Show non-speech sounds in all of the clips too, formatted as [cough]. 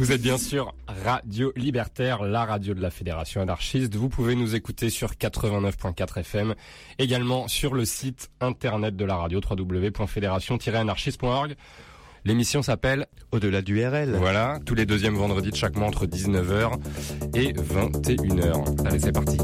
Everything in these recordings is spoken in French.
Vous êtes bien sûr Radio Libertaire, la radio de la Fédération anarchiste. Vous pouvez nous écouter sur 89.4 FM, également sur le site internet de la radio www.fédération-anarchiste.org. L'émission s'appelle Au-delà du RL. Voilà, tous les deuxièmes vendredis de chaque mois entre 19h et 21h. Allez, c'est parti.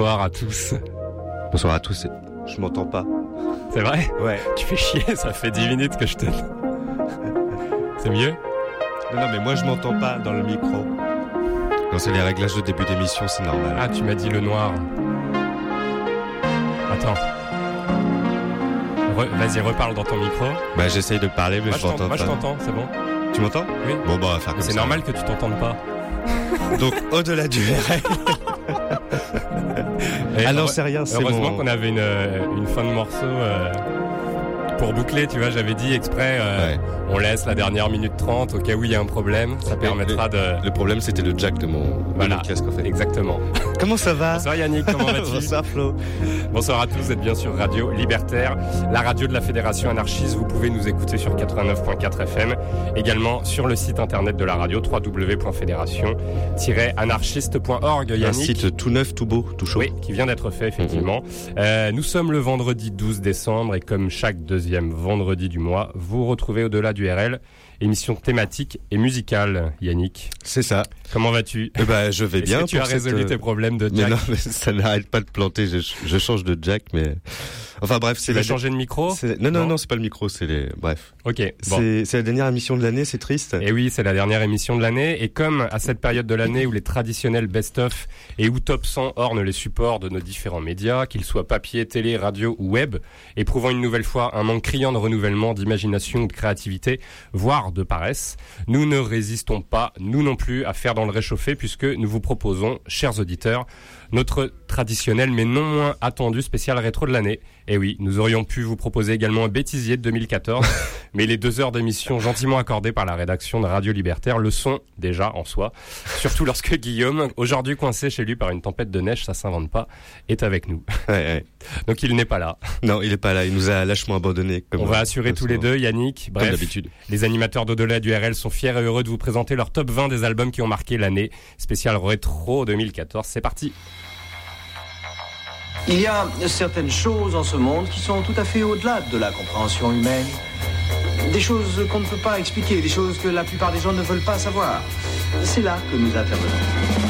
Bonsoir à tous. Bonsoir à tous. Je m'entends pas. C'est vrai? Ouais. Tu fais chier, ça fait 10 minutes que je te... C'est mieux? Non, non, mais moi je m'entends pas dans le micro. Non, c'est les réglages de début d'émission, c'est normal. Ah, tu m'as dit le noir. Attends. Re- Vas-y, reparle dans ton micro. Bah, j'essaye de parler, mais Moi, je je t'en- m'entends moi, je pas. t'entends, c'est bon Tu m'entends? Oui. Bon, bah, on va faire comme c'est ça. normal que tu t'entendes pas. Donc, au-delà du RL. Et Ah non, c'est rien, c'est Heureusement mon- qu'on avait une, euh, une fin de morceau euh, pour boucler, tu vois, j'avais dit exprès, euh, Ouais. on laisse la dernière minute 30 au cas où il y a un problème, ça permettra de... Le problème, c'était le jack de mon, de Voilà. mon casque, en fait. Exactement. Comment ça va Bonsoir Yannick, comment vas-tu [laughs] Bonsoir Flo. Bonsoir à tous, vous êtes bien sur Radio Libertaire, la radio de la Fédération anarchiste. Vous pouvez nous écouter sur 89.4 FM, également sur le site internet de la radio www.fédération-anarchiste.org. Un site tout neuf, tout beau, tout chaud. oui, qui vient d'être fait effectivement. Euh, nous sommes le vendredi 12 décembre et comme chaque deuxième vendredi du mois, vous retrouvez au-delà du RL, émission thématique et musicale. Yannick, C'est ça. comment vas-tu? Eh bah, je vais Est-ce bien. que tu as cette, résolu euh, tes problèmes de Mais jack? non, mais ça n'arrête pas de planter. Je, je change de jack, mais enfin bref, c'est la. changer de micro Non, non, Non c'est pas le micro, c'est les. Bref, Ok, bon. c'est c'est la dernière émission de l'année, c'est triste. Et oui, c'est la dernière émission de l'année. Et comme à cette période de l'année où les traditionnels best-of et où Top 100 ornent les supports de nos différents médias, qu'ils soient papier, télé, radio ou web, éprouvant une nouvelle fois un manque criant de renouvellement, d'imagination ou de créativité, voire de paresse, nous ne résistons pas, nous non plus, à faire dans le réchauffé puisque nous vous proposons, chers auditeurs, notre traditionnel mais non moins attendu spécial rétro de l'année. Et oui, nous aurions pu vous proposer également un bêtisier de 2014, [laughs] mais les deux heures d'émission gentiment accordées par la rédaction de Radio Libertaire le sont déjà en soi. Surtout lorsque Guillaume, aujourd'hui coincé chez lui par une tempête de neige, ça s'invente pas, est avec nous. Ouais, ouais. [laughs] Donc il n'est pas là. Non, il est pas là. Il nous a lâchement abandonné. Comme On va assurer tous les deux, Yannick. Bref, d'habitude. les animateurs d'au-delà du RL sont fiers et heureux de vous présenter leur top 20 des albums qui ont marqué l'année spéciale rétro 2014. C'est parti. Il y a certaines choses en ce monde qui sont tout à fait au-delà de la compréhension humaine. Des choses qu'on ne peut pas expliquer, des choses que la plupart des gens ne veulent pas savoir. C'est là que nous intervenons.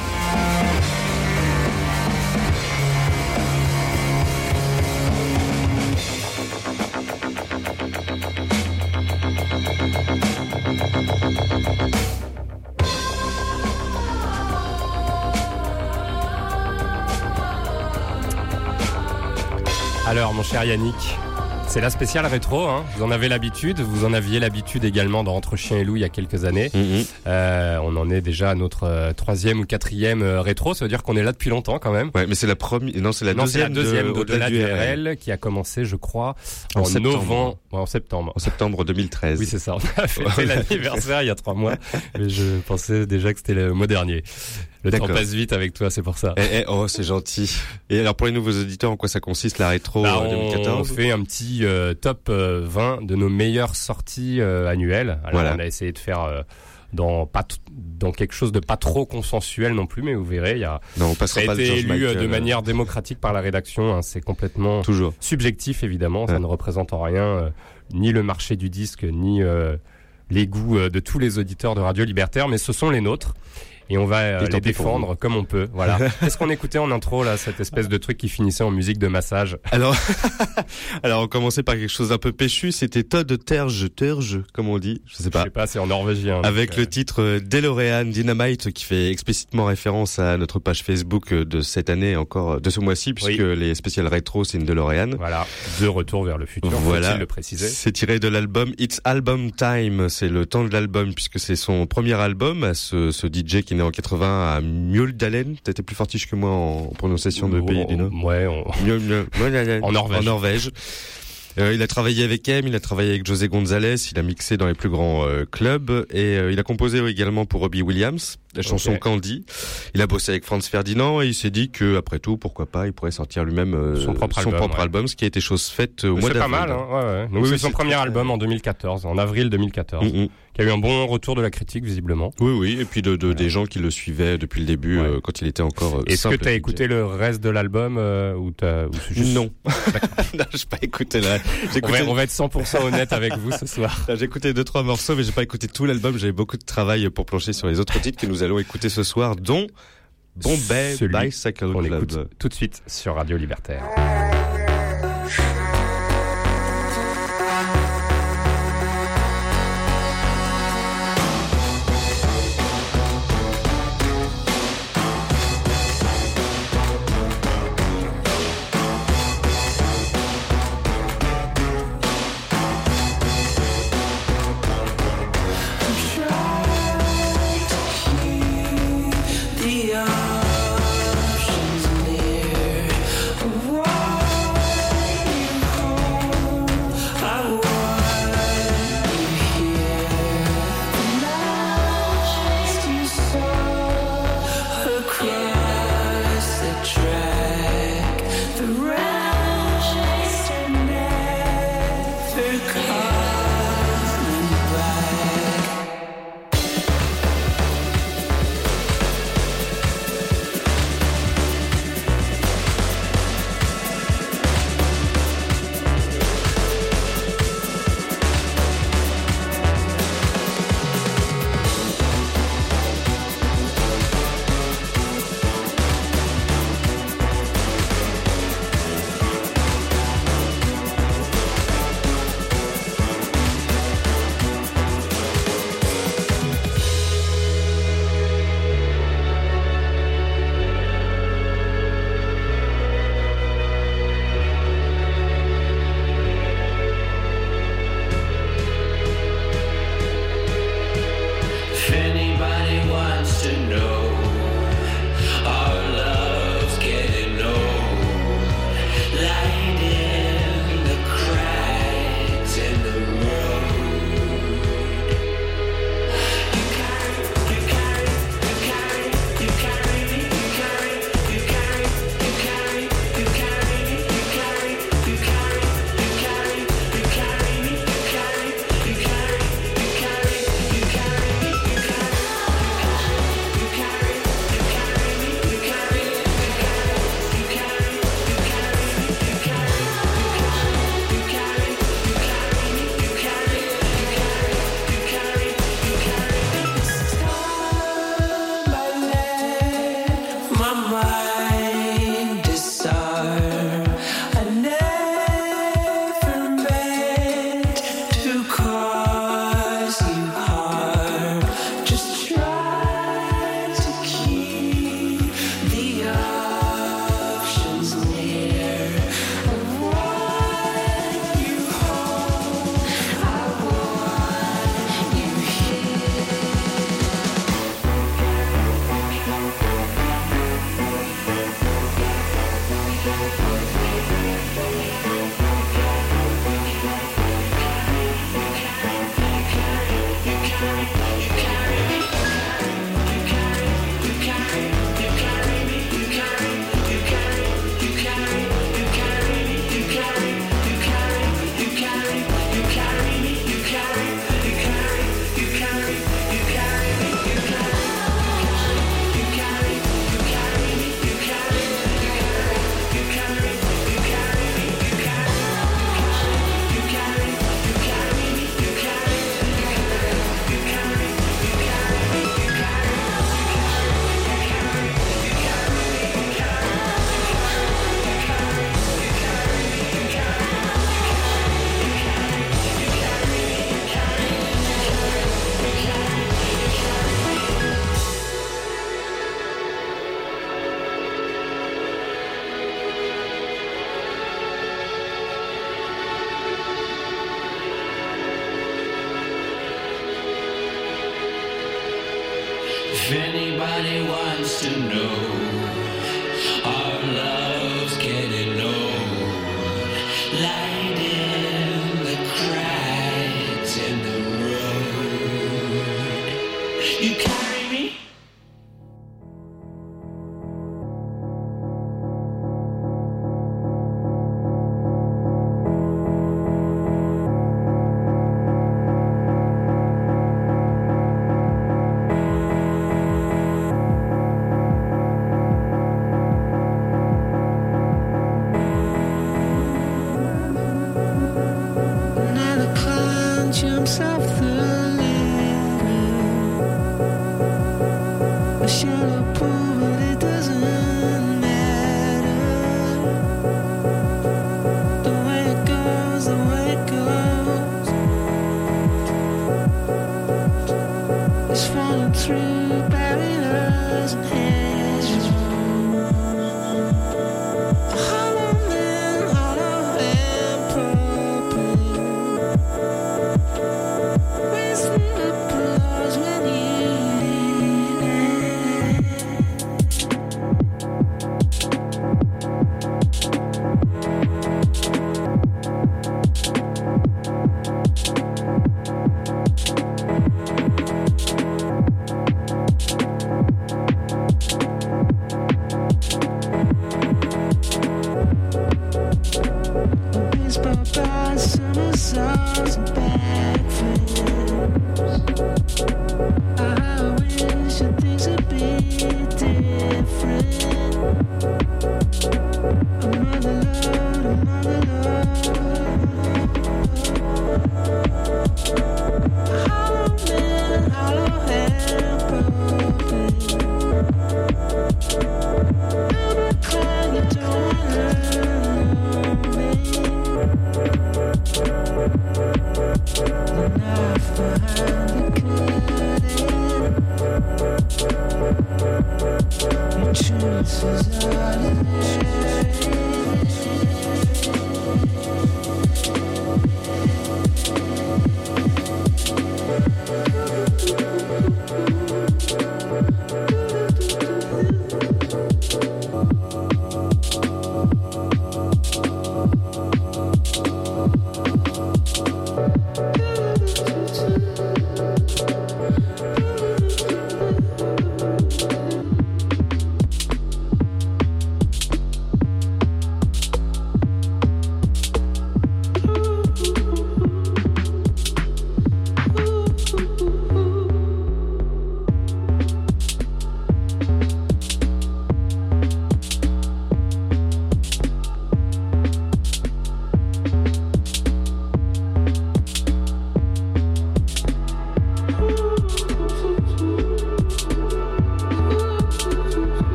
Cher Yannick, c'est la spéciale rétro. Hein. Vous en avez l'habitude. Vous en aviez l'habitude également dans Entre Chien et Loup il y a quelques années. Mhm. Euh, on en est déjà à notre euh, troisième ou quatrième euh, rétro. Ça veut dire qu'on est là depuis longtemps quand même. Ouais, mais c'est la première. Non, c'est la non, c'est la deuxième. deuxième de, d'au-delà du RL. RL qui a commencé, je crois, En en, septembre. novembre, ouais, en septembre. En septembre 2013. Oui, c'est ça. On a fêté l'anniversaire il y a trois mois, mais je pensais déjà que c'était le mois dernier. Le temps D'accord. passe vite avec toi, c'est pour ça. Eh, eh, oh, c'est gentil. Et alors pour les nouveaux auditeurs, en quoi ça consiste la rétro Bah, euh, on 2014 fait un petit euh, top euh, 20 de nos meilleures sorties euh, annuelles. Alors Voilà. on a essayé de faire euh, dans pas t- dans quelque chose de pas trop consensuel non plus, mais vous verrez, il y a Non, on ça a été élu euh, de euh, manière démocratique par la rédaction. hein. C'est complètement Toujours. subjectif évidemment, ça Ouais. ne représente en rien euh, ni le marché du disque ni euh, les goûts euh, de tous les auditeurs de Radio Libertaire, mais ce sont les nôtres. Et on va euh, les défendre comme on peut. Voilà. [laughs] Qu'est-ce qu'on écoutait en intro là, cette espèce de truc qui finissait en musique de massage? Alors, [laughs] alors on commençait par quelque chose d'un peu péchu. C'était Todd Terge, Terge, comme on dit. Je sais Je pas. sais pas, c'est en norvégien. Avec donc, le euh, titre euh, DeLorean Dynamite qui fait explicitement référence à notre page Facebook euh, de cette année encore, de ce mois-ci, puisque les spéciales rétro c'est une DeLorean. Voilà, de retour vers le futur, Voilà. le préciser. C'est tiré de l'album It's Album Time. C'est le temps de l'album puisque c'est son premier album à ce, ce DJ qui né en 80 à Mjøldalen. T'étais plus fortiche que moi en prononciation de pays du Nord. Ouais, on-. En Norvège. En Norvège. Euh, il a travaillé avec M, il a travaillé avec José González, il a mixé dans les plus grands euh, clubs et euh, il a composé également pour Robbie Williams la chanson. Candy. Il a bossé avec Franz Ferdinand et il s'est dit que après tout, pourquoi pas, il pourrait sortir lui-même euh, Son propre album, ouais. album, ce qui a été chose faite au mois C'est pas d'avril. mal, hein. ouais, ouais. Donc Oui, c'est son premier album en 2014, en avril 2014, Mm, mm. qui a eu un bon retour de la critique visiblement. Oui, oui, et puis de, de- des gens qui le suivaient depuis le début euh, quand il était encore. euh, Est-ce que t'as DJ. écouté le reste de l'album euh, ou t'as juste... Non, [laughs] [laughs] non, j'ai pas écouté va, écouté, on va être 100% honnête avec vous ce soir. j'ai écouté deux trois morceaux, mais j'ai pas écouté tout l'album. J'avais beaucoup de travail pour plancher sur les autres titres que nous allons écouter ce soir, dont Bombay Bicycle On Club. écoute tout de suite sur Radio Libertaire.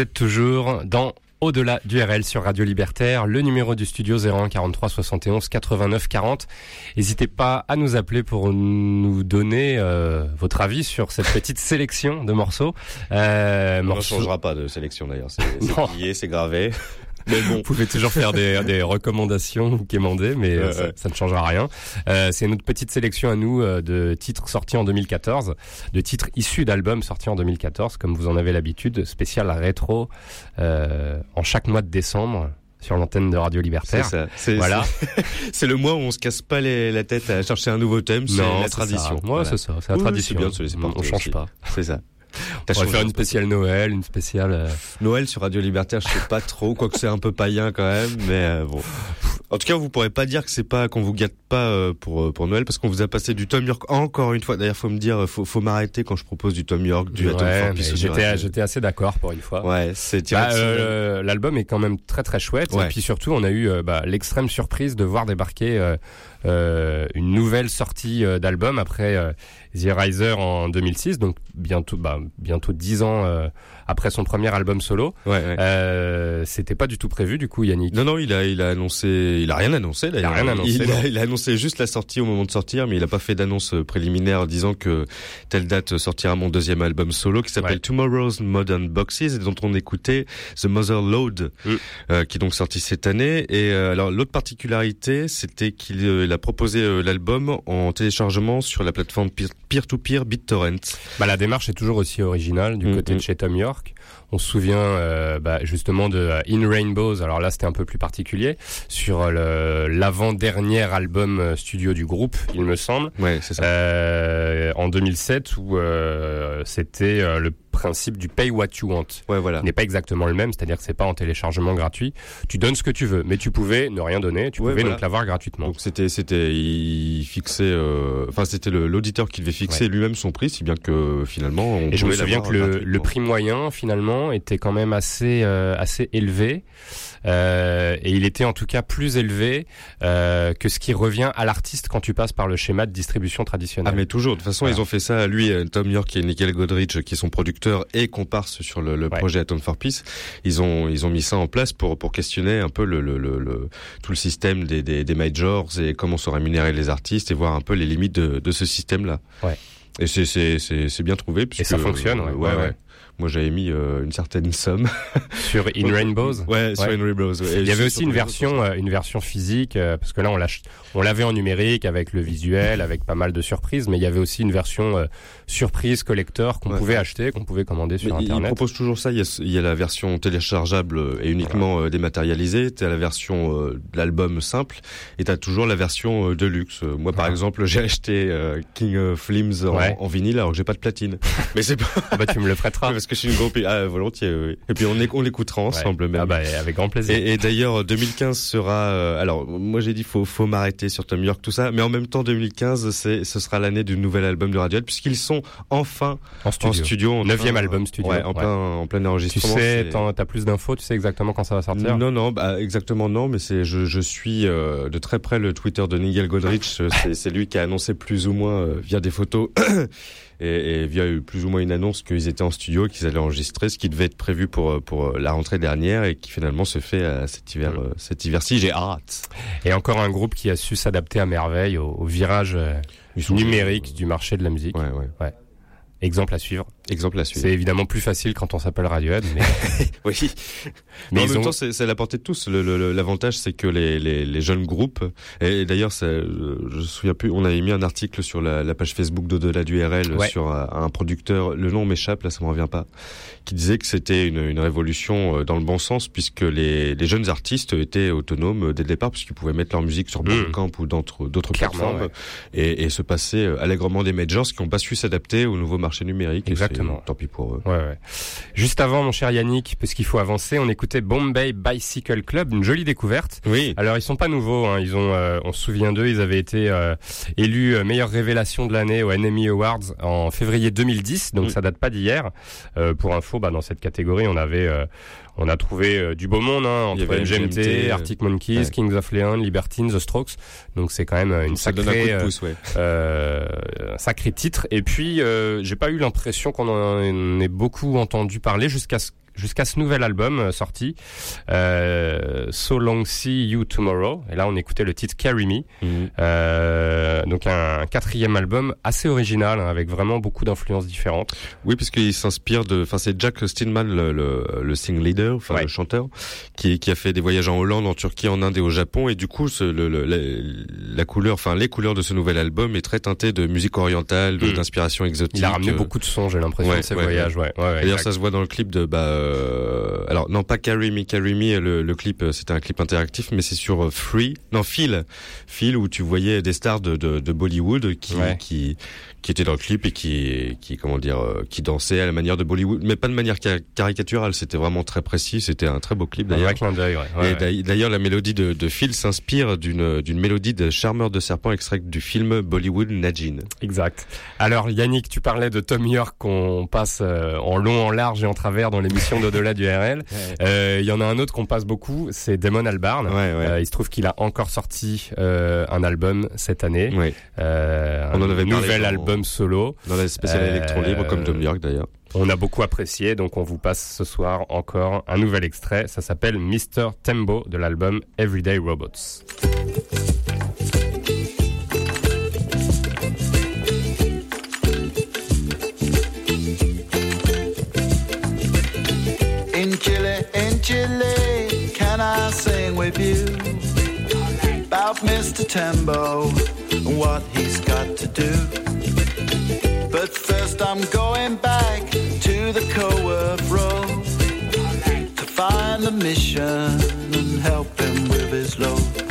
Vous êtes toujours dans Au-delà du RL sur Radio Libertaire, le numéro du studio 01 43 71 89 40. N'hésitez pas à nous appeler pour nous donner euh, votre avis sur cette petite sélection de morceaux. Euh, On ne changera pas de sélection d'ailleurs. C'est plié, c'est gravé. [laughs] Mais bon. Vous pouvez toujours faire des, [laughs] des recommandations ou quémander, mais euh, Ouais, ça, ouais. ça ne changera rien. Euh, c'est notre petite sélection à nous euh, de titres sortis en 2014, de titres issus d'albums sortis en 2014, comme vous en avez l'habitude, spécial rétro euh, en chaque mois de décembre sur l'antenne de Radio C'est Libertaire. ça. C'est Voilà. c'est- [laughs] c'est le mois où on se casse pas les- la tête à chercher un nouveau thème. C'est Non, la c'est tradition. ça. Ouais, Voilà. c'est ça, c'est la Oui, tradition. c'est bien de se laisser on, change aussi. pas. C'est ça. [laughs] T'as On va faire un une spéciale Noël, une spéciale. euh, Noël sur Radio Libertaire, je sais pas trop, quoique c'est un peu païen quand même, mais euh, bon. En tout cas, vous pourrez pas dire que c'est pas qu'on vous gâte pas euh, pour pour Noël parce qu'on vous a passé du Tom York encore une fois. D'ailleurs, faut me dire, faut faut m'arrêter quand je propose du Tom York, du Atom ouais, du j'étais, j'étais assez d'accord pour une fois. Ouais, c'est tiré Bah, euh, L'album est quand même très très chouette. Ouais. Et puis surtout, on a eu bah, l'extrême surprise de voir débarquer euh, une nouvelle sortie euh, d'album après euh, The Riser en 2006, donc bientôt bah, bientôt dix ans euh, après son premier album solo. Ouais, ouais. Euh, C'était pas du tout prévu du coup, Yannick. Non, non, il a, il a annoncé, il a rien annoncé d'ailleurs. rien annoncé, Il a, il a annoncé juste la sortie au moment de sortir, mais il a pas fait d'annonce préliminaire disant que telle date sortira mon deuxième album solo qui s'appelle Ouais. Tomorrow's Modern Boxes et dont on écoutait The Mother Load, Mm. euh, qui est donc sorti cette année. Et euh, alors l'autre particularité, c'était qu'il euh, il a proposé euh, l'album en téléchargement sur la plateforme peer-to-peer BitTorrent. Bah, la démarche est toujours aussi originale du Mm, côté mm. de chez Tom York. On se souvient euh, bah, justement de euh, In Rainbows. Alors là, c'était un peu plus particulier sur euh, l'avant-dernier album studio du groupe, il me semble. Ouais, c'est ça. Euh, en 2007 où euh, c'était le principe du pay what you want. Ouais, voilà. Il n'est pas exactement le même, c'est-à-dire que c'est pas en téléchargement gratuit. Tu donnes ce que tu veux, mais tu pouvais ne rien donner, tu Ouais, pouvais voilà. donc l'avoir gratuitement. Donc c'était c'était il fixait euh, enfin c'était l'auditeur qui devait fixer lui-même son prix si bien que finalement on Et je me souviens que le, le prix moyen finalement était quand même assez euh, assez élevé Euh, et il était en tout cas plus élevé euh, que ce qui revient à l'artiste quand tu passes par le schéma de distribution traditionnel. Ah mais toujours. De toute façon, Voilà. ils ont fait ça. Lui, euh, Tom York et Nickel Godrich, qui sont producteurs et comparses sur le, le Ouais. projet Atom for Peace, ils ont ils ont mis ça en place pour pour questionner un peu le, le, le, le- tout le système des, des des majors et comment sont rémunérés les artistes et voir un peu les limites de de ce système-là. Ouais. Et c'est c'est c'est c'est bien trouvé. Puisque, ça fonctionne, ouais. Ouais, ouais. Moi, j'avais mis euh, une certaine somme. [laughs] sur In Rainbows? Ouais, sur. In Rainbows. ouais. Il y avait aussi une version, euh, une version physique, euh, parce que là on l'ach- on l'avait en numérique avec le visuel, [laughs] avec pas mal de surprises, mais il y avait aussi une version euh, surprise collector qu'on Ouais. pouvait acheter, qu'on pouvait commander sur Mais il internet. propose toujours ça. Il y a, il y a la version téléchargeable euh, et uniquement euh, dématérialisée. T'as la version euh, de l'album simple et t'as toujours la version de luxe. Moi, par Voilà. exemple, [laughs] j'ai acheté euh, King of Limbs en, vinyle alors que j'ai pas de platine. Mais c'est pas Ah bah tu me le prêteras. parce que suis une grosse ah, volontiers. oui. Et puis on, on l'écoutera ensemble Ouais. même. Ah bah avec grand plaisir. Et, et d'ailleurs, 2015 sera. euh, alors, moi j'ai dit faut faut m'arrêter sur Tom York tout ça, mais en même temps 2015 c'est ce sera l'année du nouvel album de Radiohead puisqu'ils sont enfin en studio. Neuvième album studio. Ouais, en Ouais. plein en plein Tu enregistrement. sais, c'est- t'en- t'as plus d'infos, tu sais exactement quand ça va sortir. Non, non, bah, exactement non, mais c'est je, je suis euh, de très près le Twitter de Nigel Godrich. [laughs] C'est- C'est lui qui a annoncé plus ou moins euh, via des photos et, et via plus ou moins une annonce qu'ils étaient en studio, qu'ils allaient enregistrer, ce qui devait être prévu pour euh, pour euh, la rentrée dernière et qui finalement se fait euh, cet hiver cet hiver-ci. J'ai hâte. Et encore un groupe qui a su s'adapter à merveille au, au virage numérique du marché de la musique. Ouais, ouais. Exemple à suivre. Exemple à suivre. C'est évidemment plus facile quand on s'appelle Radiohead, mais, [laughs] Oui. [laughs] mais en même ont... temps, c'est à la portée de tous. L'avantage, c'est que les, les, les jeunes groupes, et, d'ailleurs, euh, je me souviens plus, on avait mis un article sur la, la page Facebook d'au-delà du RL Ouais. sur un, un producteur, le nom m'échappe, là ça me revient pas, qui disait que c'était une, une révolution euh, dans le bon sens, puisque les, les jeunes artistes étaient autonomes dès le départ, puisqu'ils pouvaient mettre leur musique sur Mm. Bandcamp ou d'autres plateformes, ouais. et, et se passer euh, allègrement des majors qui n'ont pas su s'adapter au nouveau marché numérique. Exactement. Tant pis pour eux. Ouais, ouais. Juste avant, mon cher Yannick, parce qu'il faut avancer, on écoutait Bombay Bicycle Club, une jolie découverte. Oui. Alors ils sont pas nouveaux, hein. ils ont, euh, on se souvient d'eux, ils avaient été euh, élus euh, meilleure révélation de l'année au NME Awards en février 2010, donc Mm. ça date pas d'hier. Euh, pour info, bah, dans cette catégorie, on avait, euh, on a trouvé euh, du beau monde hein, entre MGMT, MGMT, Arctic Monkeys, ouais. Kings of Leon, Libertines, The Strokes. Donc c'est quand même euh, une ça un sacrée, euh, pouce, ouais. euh, un sacré titre. Et puis, euh, j'ai pas eu l'impression qu'on en ait beaucoup entendu parler jusqu'à ce jusqu'à ce nouvel album euh, sorti, euh, So Long See You Tomorrow. Et là, on écoutait le titre Carry Me. Mhm. Euh, donc un quatrième album assez original, hein, avec vraiment beaucoup d'influences différentes. Oui, puisqu'il s'inspire de, enfin c'est Jack Steinman, le, le, le sing leader, enfin Ouais. le chanteur, qui, qui a fait des voyages en Hollande, en Turquie, en Inde et au Japon, et du coup ce, le, le- la, la couleur, enfin les couleurs de ce nouvel album est très teintée de musique orientale, Mhm. d'inspiration exotique. Il a ramené beaucoup de sons, j'ai l'impression, ouais, de ces ouais, voyages. Ouais, D'ailleurs, ça se voit dans le clip de bah euh, alors non pas Carry Me, Carry Me, le, le clip euh, c'était un clip interactif, mais c'est sur euh, Free, non Phil, Phil où tu voyais des stars de, de, de Bollywood qui Ouais. qui qui étaient dans le clip et qui qui comment dire euh, qui dansaient à la manière de Bollywood, mais pas de manière ca- caricaturale, c'était vraiment très précis, c'était un très beau clip d'ailleurs. ouais. ouais, d'ailleurs- la mélodie de, de Phil s'inspire d'une d'une mélodie de Charmeur de serpent extraite du film Bollywood Najin. Exact. Alors Yannick, tu parlais de Tom York qu'on passe euh, en long, en large et en travers dans l'émission [laughs] d'au-delà du RL. Euh, Il y en a un autre qu'on passe beaucoup, c'est Damon Albarn. Ouais. Euh, il se trouve qu'il a encore sorti euh, un album cette année, On en un avait parlé nouvel album solo. Dans la spéciale Euh, électron libre comme Tom York d'ailleurs. On a beaucoup apprécié, donc on vous passe ce soir encore un nouvel extrait. Ça s'appelle Mr. Tembo de l'album Everyday Robots. In Chile, in Chile, can I sing with you? About Mr. Tembo and what he's got to do? I'm going back to the Coworth Road to find a mission and help him with his load.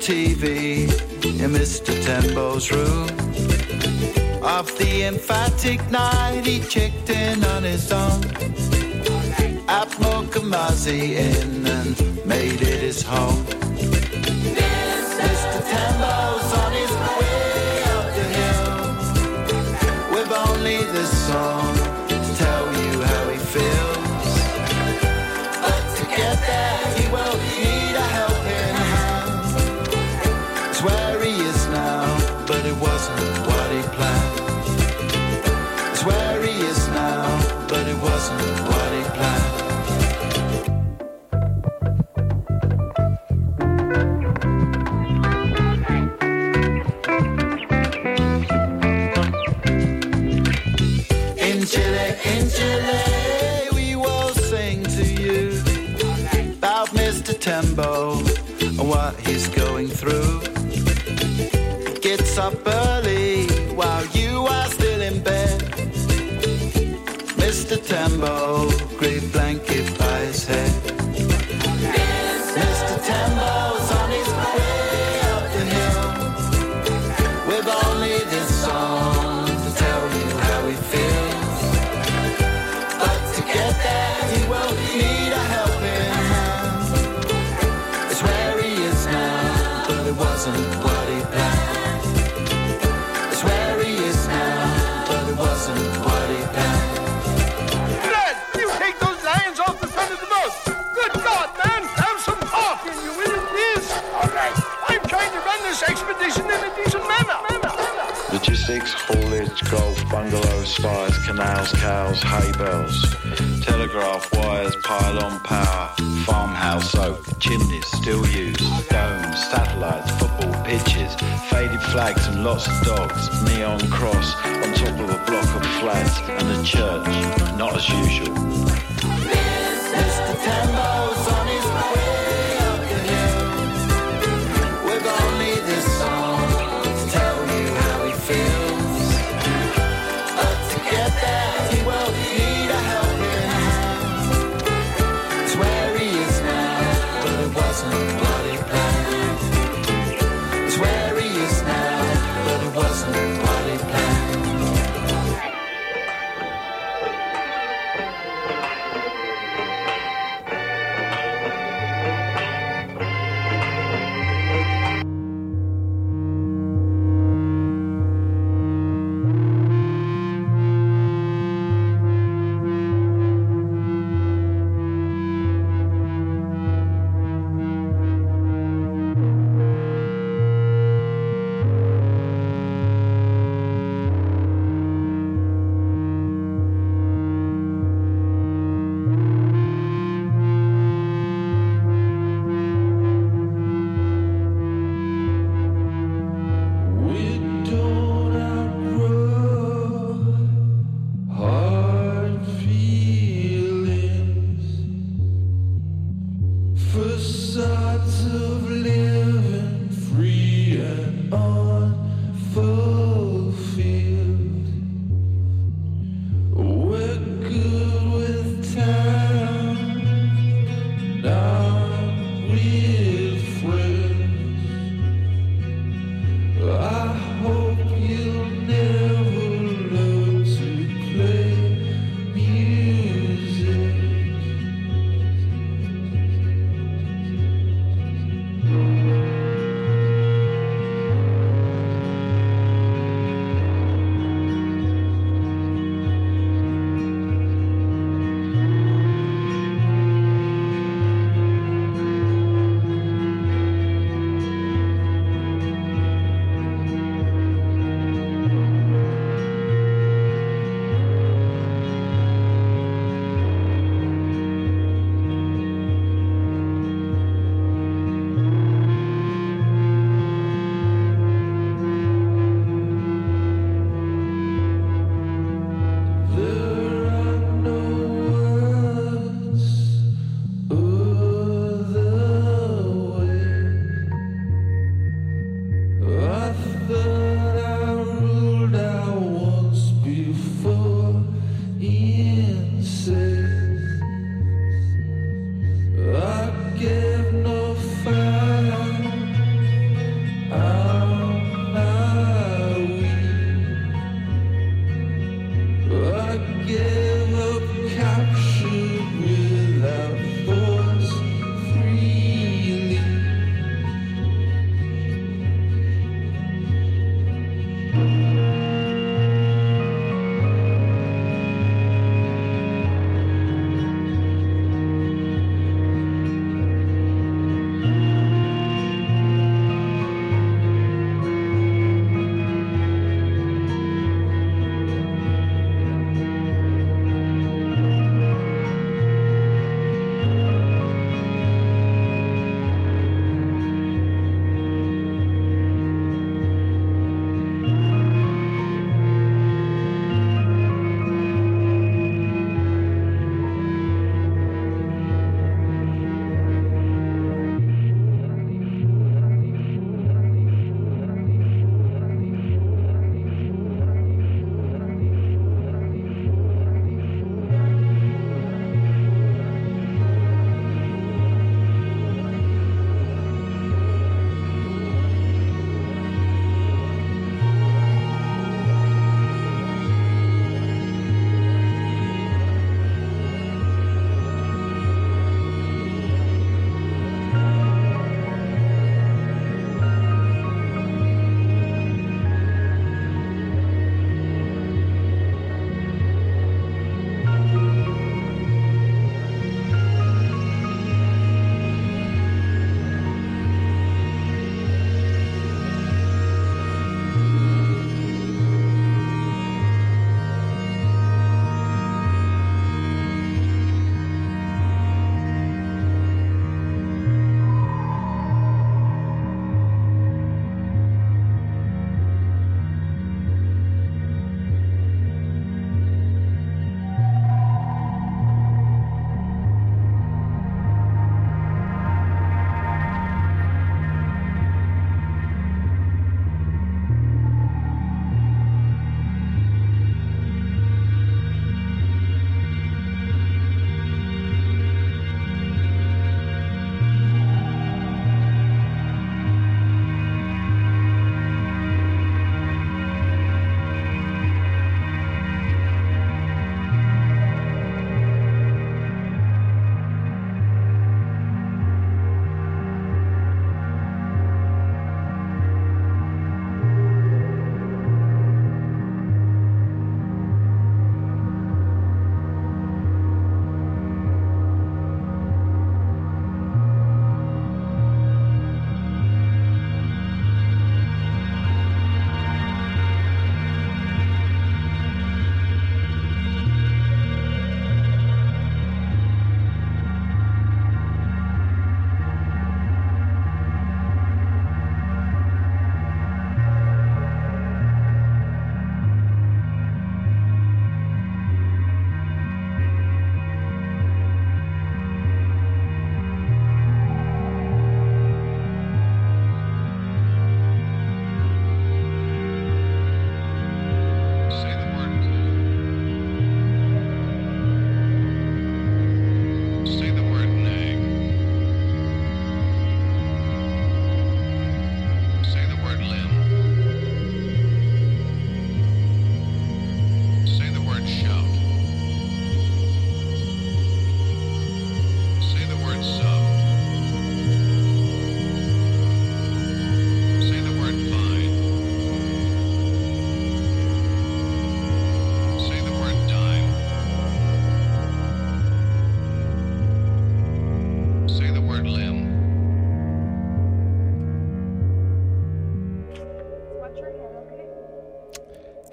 TV in Mr. Tembo's room. Of the emphatic night, he checked in on his own. At Mokamazi Inn and made it his home. Mr. Tembo's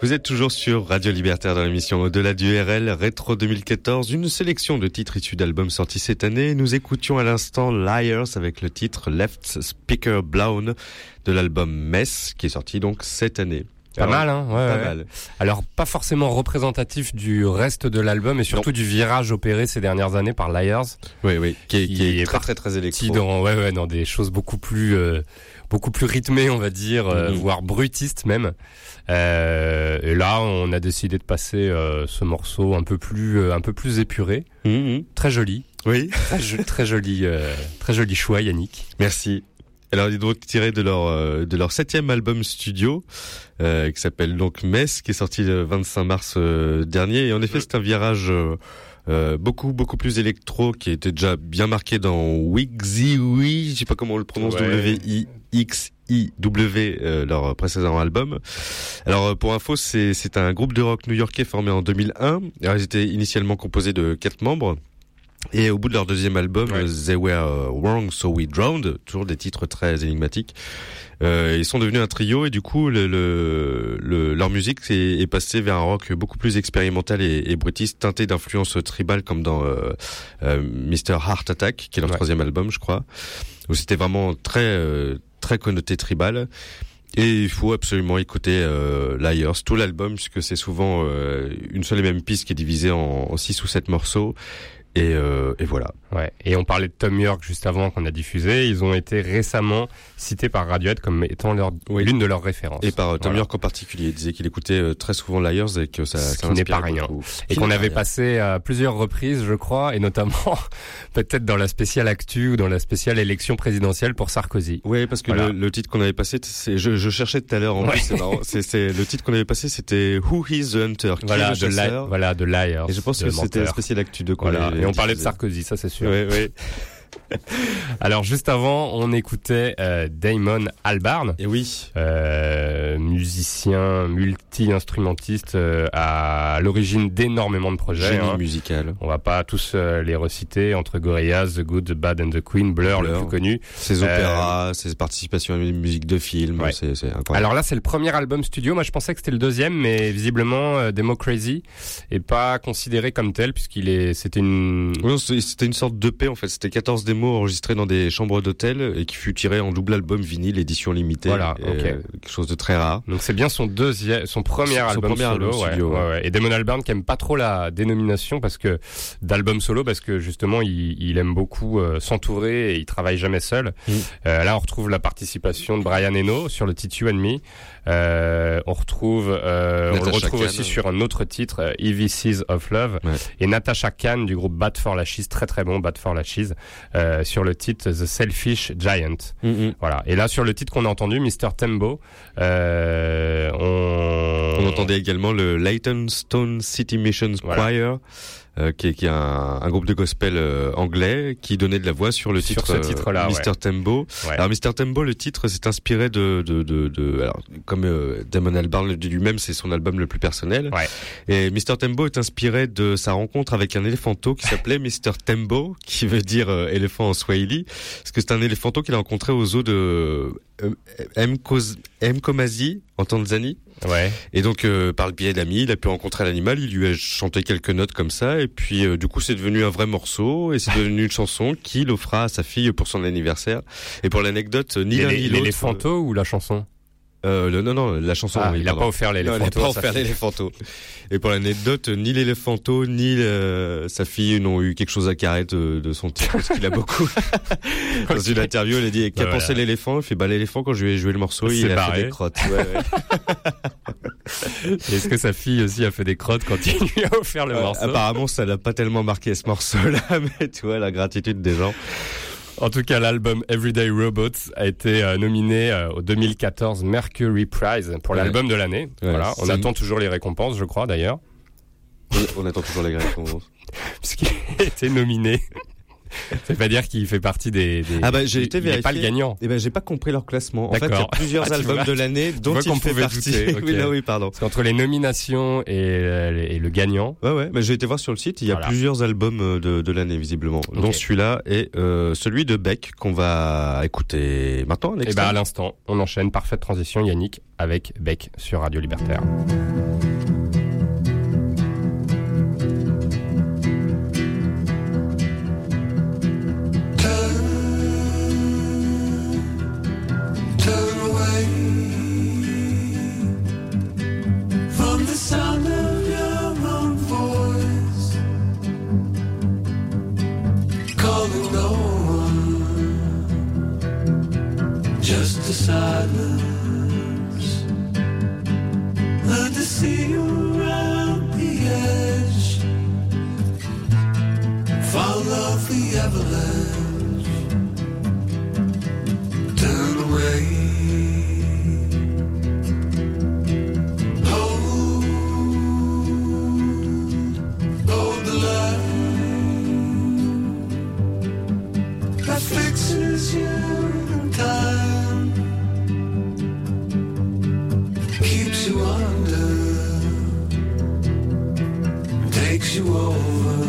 Vous êtes toujours sur Radio Libertaire dans l'émission Au-delà du RL Rétro 2014, une sélection de titres issus d'albums sortis cette année. Nous écoutions à l'instant Liars avec le titre Left Speaker Blown de l'album Mess qui est sorti donc cette année. Pas Alors, mal, hein ouais, Pas ouais. mal. Alors, pas forcément représentatif du reste de l'album et surtout du virage opéré ces dernières années par Liars. Oui, oui. Qui est, qui Qui est est très, très, très électro. dans, ouais, ouais, dans des choses beaucoup plus, euh, beaucoup plus rythmées, on va dire, euh, Mhm. voire brutistes même. Euh, et là, on a décidé de passer euh, ce morceau un peu plus, euh, un peu plus épuré, Mhm. très joli, Oui. très, jo- très joli, euh, très joli choix, Yannick. Merci. Alors, il est donc tiré de leur euh, de leur septième album studio, euh, qui s'appelle donc Mess, qui est sorti le 25 mars euh, dernier. Et en effet, c'est un virage beaucoup beaucoup plus électro, qui était déjà bien marqué dans Wixi Oui, je sais pas comment on le prononce, Ouais. W I X I W, euh, leur précédent album. Alors, euh, pour info, c'est un groupe de rock new-yorkais formé en 2001. Alors, ils étaient initialement composés de quatre membres. Et au bout de leur deuxième album, Ouais. They Were Wrong So We Drowned, toujours des titres très énigmatiques, euh, ils sont devenus un trio et du coup le, le, le- leur musique est, est passée vers un rock beaucoup plus expérimental et, et brutiste, teinté d'influences tribales comme dans euh, euh, Mr. Heart Attack, qui est leur Ouais. troisième album, je crois, où c'était vraiment très très connoté tribal. Et il faut absolument écouter euh, Liars, tout l'album, puisque c'est souvent euh, une seule et même piste qui est divisée en, en six ou sept morceaux. Et, euh, et voilà. Ouais. Et on parlait de Tom York juste avant qu'on a diffusé. Ils ont été récemment cités par Radiohead comme étant leur, Oui. l'une de leurs références. Et par euh, Tom Voilà. York en particulier, il disait qu'il écoutait euh, très souvent Liars et que ça, Ce ça qui n'est pas rien. beaucoup. Et qu'on avait pas passé à plusieurs reprises, je crois, et notamment [laughs] peut-être dans la spéciale actu ou dans la spéciale élection présidentielle pour Sarkozy. Oui, parce que Voilà. le, le titre qu'on avait passé, c'est, je, je cherchais tout à l'heure en Ouais. plus, c'est marrant. C'est, c'est, le titre qu'on avait passé, c'était Who is the Hunter? Qui Voilà, est le de, chasseur? voilà, de Liars. Et je pense que c'était la spéciale actu de qu'on Voilà. Et on parlait de. Sarkozy, ça c'est sûr. [laughs] Alors juste avant, on écoutait euh, Damon Albarn, Et oui. euh, musicien, multi-instrumentiste euh, à l'origine d'énormément de projets. Génie hein. musical. On va pas tous euh, les reciter entre Gorillaz, The Good, The Bad and The Queen, Blur, le plus connu. Ses opéras, ses participations à la musique de film, Ouais. c'est, incroyable. Alors là, c'est le premier album studio. Moi, je pensais que c'était le deuxième, mais visiblement, euh, Demo Crazy est pas considéré comme tel puisqu'il est, c'était une. Oui, c'était une sorte de paix en fait. C'était 14 démos enregistrées dans des chambres d'hôtel et qui fut tiré en double album vinyle édition limitée. Voilà, euh, quelque chose de très rare. Donc c'est bien son deuxième, son premier Son- son album premier solo. album studio, ouais, ouais. ouais. Et Damon Albarn qui aime pas trop la dénomination parce que d'album solo parce que justement il, il aime beaucoup euh, s'entourer et il travaille jamais seul. Mm. Euh, là on retrouve la participation de Brian Eno sur le titre You and Me. Euh, on retrouve, euh, on le retrouve Khan. aussi sur un autre titre, euh, EVCs of Love, Ouais. et Natasha Khan du groupe Bad for Lashes, très très bon Bad for Lashes, euh, sur le titre The Selfish Giant. Mm, mm. Voilà. Et là sur le titre qu'on a entendu, Mr Tembo, euh, on... On entendait également le Leighton Stone City Missions Voilà. Choir, euh, qui est, qui est un, un groupe de gospel euh, anglais qui donnait de la voix sur le Sur titre ce euh, titre-là, Mr. Tembo. Ouais. Alors Mr. Tembo, le titre s'est inspiré de, de, de, de- alors comme euh, Damon Albarn le dit lui-même, c'est son album le plus personnel. Ouais. Et Mr. Tembo est inspiré de sa rencontre avec un éléphanto qui s'appelait Mr. Tembo, qui veut dire euh, éléphant en Swahili, parce que c'est un éléphanto qu'il a rencontré au zoo de euh, Mkomazi en Tanzanie. Ouais. Et donc, euh, par le biais d'amis, il a pu rencontrer l'animal, il lui a chanté quelques notes comme ça, et puis euh, du coup, c'est devenu un vrai morceau, et c'est devenu une [laughs] chanson qu'il offra à sa fille pour son anniversaire. Et pour l'anecdote, ni l'un ni l'autre... L'éléphanto ou la chanson? Euh, le, non, non, la chanson. Ah, oui, il a pardon. pas offert l'éléphanto. pas offert l'éléphanto. Et pour l'anecdote, ni l'éléphanto, ni euh, sa fille n'ont eu quelque chose à carrer de, de son titre, parce qu'il a beaucoup. [laughs] Dans une interview, il a dit, qu'a Voilà. pensé l'éléphant? Il fait, bah, l'éléphant, quand je lui ai joué le morceau, il a barré. fait des crottes. Ouais, ouais. [laughs] Est-ce que sa fille aussi a fait des crottes quand il lui a offert le Euh, morceau? apparemment, ça l'a pas tellement marqué ce morceau-là, [laughs] mais tu vois, la gratitude des gens. En tout cas, l'album Everyday Robots a été euh, nominé euh, au 2014 Mercury Prize pour Ouais. l'album de l'année. Ouais, voilà, on attend toujours les récompenses, je crois d'ailleurs, On, on attend toujours les réponses. [laughs] puisqu'il a été nominé. Ça veut pas dire qu'il fait partie des. des- Ah bah, j'ai été n'est pas le vérifié. gagnant. Eh ben, j'ai pas compris leur classement. En fait, il y a plusieurs Ah, albums vois. de l'année dont il fait partie. douter, [laughs] ok. oui, oui, pardon. Parce qu'entre les nominations et, euh, et le gagnant, Ouais, ouais, mais j'ai été voir sur le site, il y a Voilà. plusieurs albums euh, de, de l'année, visiblement, dont celui-là et euh, celui de Beck qu'on va écouter maintenant. et extrait. ben à l'instant, on enchaîne parfaite transition Yannick avec Beck sur Radio Libertaire. To silence. Learn to see around the edge. Follow the avalanche. Turn away. Hold, hold the light that fixes you keeps you under, takes you over.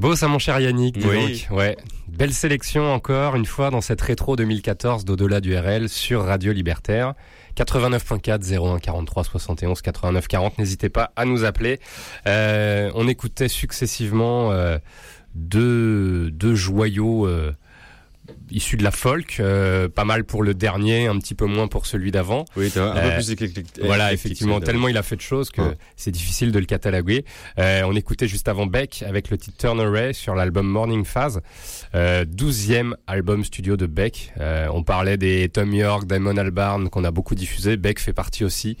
Beau ça mon cher Yannick, Oui. donc. Ouais. Belle sélection encore une fois dans cette rétro 2014 d'au-delà du RL sur Radio Libertaire. 89.4 01 43 71 89 40. N'hésitez pas à nous appeler. Euh, on écoutait successivement euh, deux, deux joyaux euh, issus de la folk. euh, pas mal pour le dernier, un petit peu moins pour celui d'avant. Oui, un Euh, peu plus éclectique. Voilà, effectivement, tellement il a fait de choses que Ouais. c'est difficile de le cataloguer. Euh, on écoutait juste avant Beck avec le titre Turn Array sur l'album Morning Phase, euh, 12e album studio de Beck. Euh, on parlait des Tom York, Damon Albarn qu'on a beaucoup diffusé. Beck fait partie aussi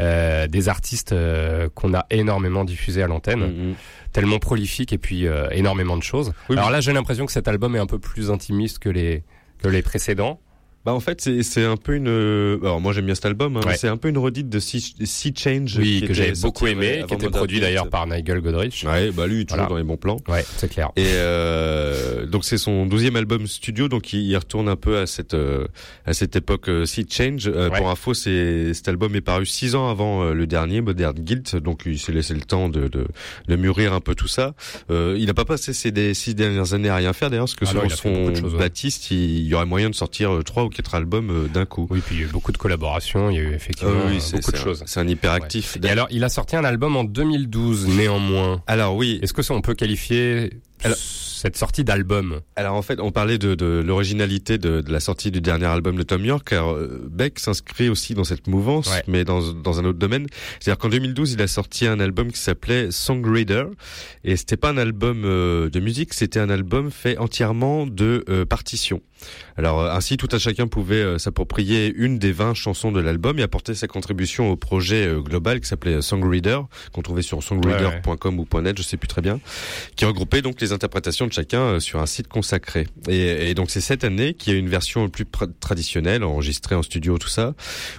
euh, des artistes euh, qu'on a énormément diffusé à l'antenne. Tellement prolifique et puis euh, énormément de choses. Oui, Alors là, j'ai l'impression que cet album est un peu plus intimiste que les que les précédents. Bah en fait c'est c'est un peu une euh, alors moi j'aime bien cet album hein, Ouais. c'est un peu une redite de Sea, Change Oui, qui que j'avais beaucoup aimé, qui était produit d'ailleurs par Nigel Godrich. Ouais, bah lui toujours Voilà. dans les bons plans. Ouais, c'est clair. Et euh, donc c'est son douzième album studio, donc il, retourne un peu à cette euh, à cette époque euh, Sea Change. Euh, Ouais. Pour info, c'est cet album est paru six ans avant le dernier Modern Guilt, donc il s'est laissé le temps de, de de mûrir un peu tout ça. Euh, il n'a pas passé ces six dernières années à rien faire d'ailleurs, parce que Ah non, selon de son. Baptiste, il, il y aurait moyen de sortir trois ou quatre albums euh, d'un coup. Oui, puis il y a eu beaucoup de collaborations, il y a eu effectivement oui, euh, beaucoup de choses. C'est un hyperactif. Et alors, il a sorti un album en 2012, néanmoins. Alors oui, Est-ce que ça, on peut qualifier Alors- cette sortie d'album Alors en fait, on parlait de, de l'originalité de, de la sortie du dernier album de Tom York, car euh, Beck s'inscrit aussi dans cette mouvance, Ouais. mais dans, dans un autre domaine. C'est-à-dire qu'en 2012, il a sorti un album qui s'appelait Song Reader, et c'était pas un album euh, de musique, c'était un album fait entièrement de euh, partitions. Alors ainsi, tout un chacun pouvait euh, s'approprier une des 20 chansons de l'album et apporter sa contribution au projet euh, global qui s'appelait euh, Song Reader, qu'on trouvait sur songreader.com ou .net, je sais plus très bien, qui regroupait donc les interprétations de chacun euh, sur un site consacré. Et, et donc c'est cette année qu'il y a une version plus traditionnelle, enregistrée en studio, tout ça,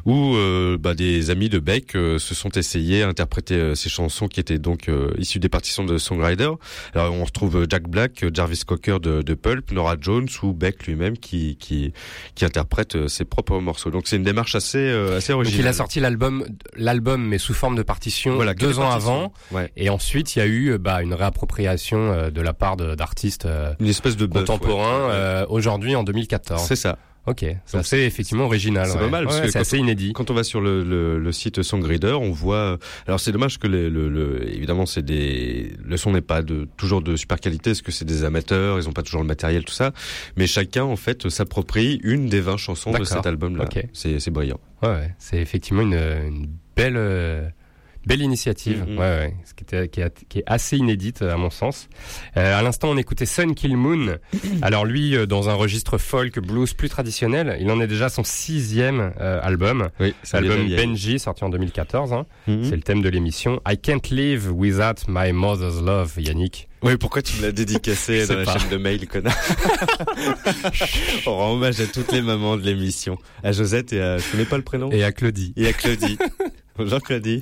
où euh, bah, des amis de Beck euh, se sont essayés à interpréter euh, ces chansons qui étaient donc issues des partitions de Songwriter. Alors on retrouve Jack Black, Jarvis Cocker de, de Pulp, Nora Jones ou Beck lui-même qui, qui, qui interprète ses propres morceaux. Donc c'est une démarche assez, assez Donc originale. il a sorti l'album, l'album mais sous forme de partition Voilà, deux ans partitions. avant. Ouais. Et ensuite, il y a eu bah, une réappropriation de la part d'artistes euh, Une espèce de bœuf, contemporains ouais. euh, aujourd'hui en 2014. C'est ça. Ok, c'est assez effectivement original. c'est ouais. pas mal, parce Ouais, que c'est assez inédit. Quand on va sur le, le, le site Songreader, on voit. Alors c'est dommage que les, le, le, évidemment c'est des le son n'est pas de toujours de super qualité, parce que c'est des amateurs, ils ont pas toujours le matériel, tout ça. Mais chacun en fait s'approprie une des 20 chansons de cet album-là. Ok. C'est c'est brillant. Ouais, ouais, c'est effectivement une, une belle, euh, belle initiative. Mhm. Ouais, ouais, ce qui, était, qui, est, qui est assez inédite à mon sens. Euh, à l'instant, on écoutait Sun Kill Moon. [coughs] Alors lui, euh, dans un registre folk blues plus traditionnel, il en est déjà son sixième euh, album. Oui, C'est l'album Benji, sorti en 2014. Hein. Mhm. C'est le thème de l'émission. I can't live without my mother's love, Yannick. Oui, pourquoi tu me l'as dédicacé [laughs] dans la pas. chaîne de mail, connard [laughs] On rend hommage à toutes les mamans de l'émission. À Josette et à... Je connais pas le prénom Et à Claudie. Et à Claudie. [laughs] Bonjour Claudie.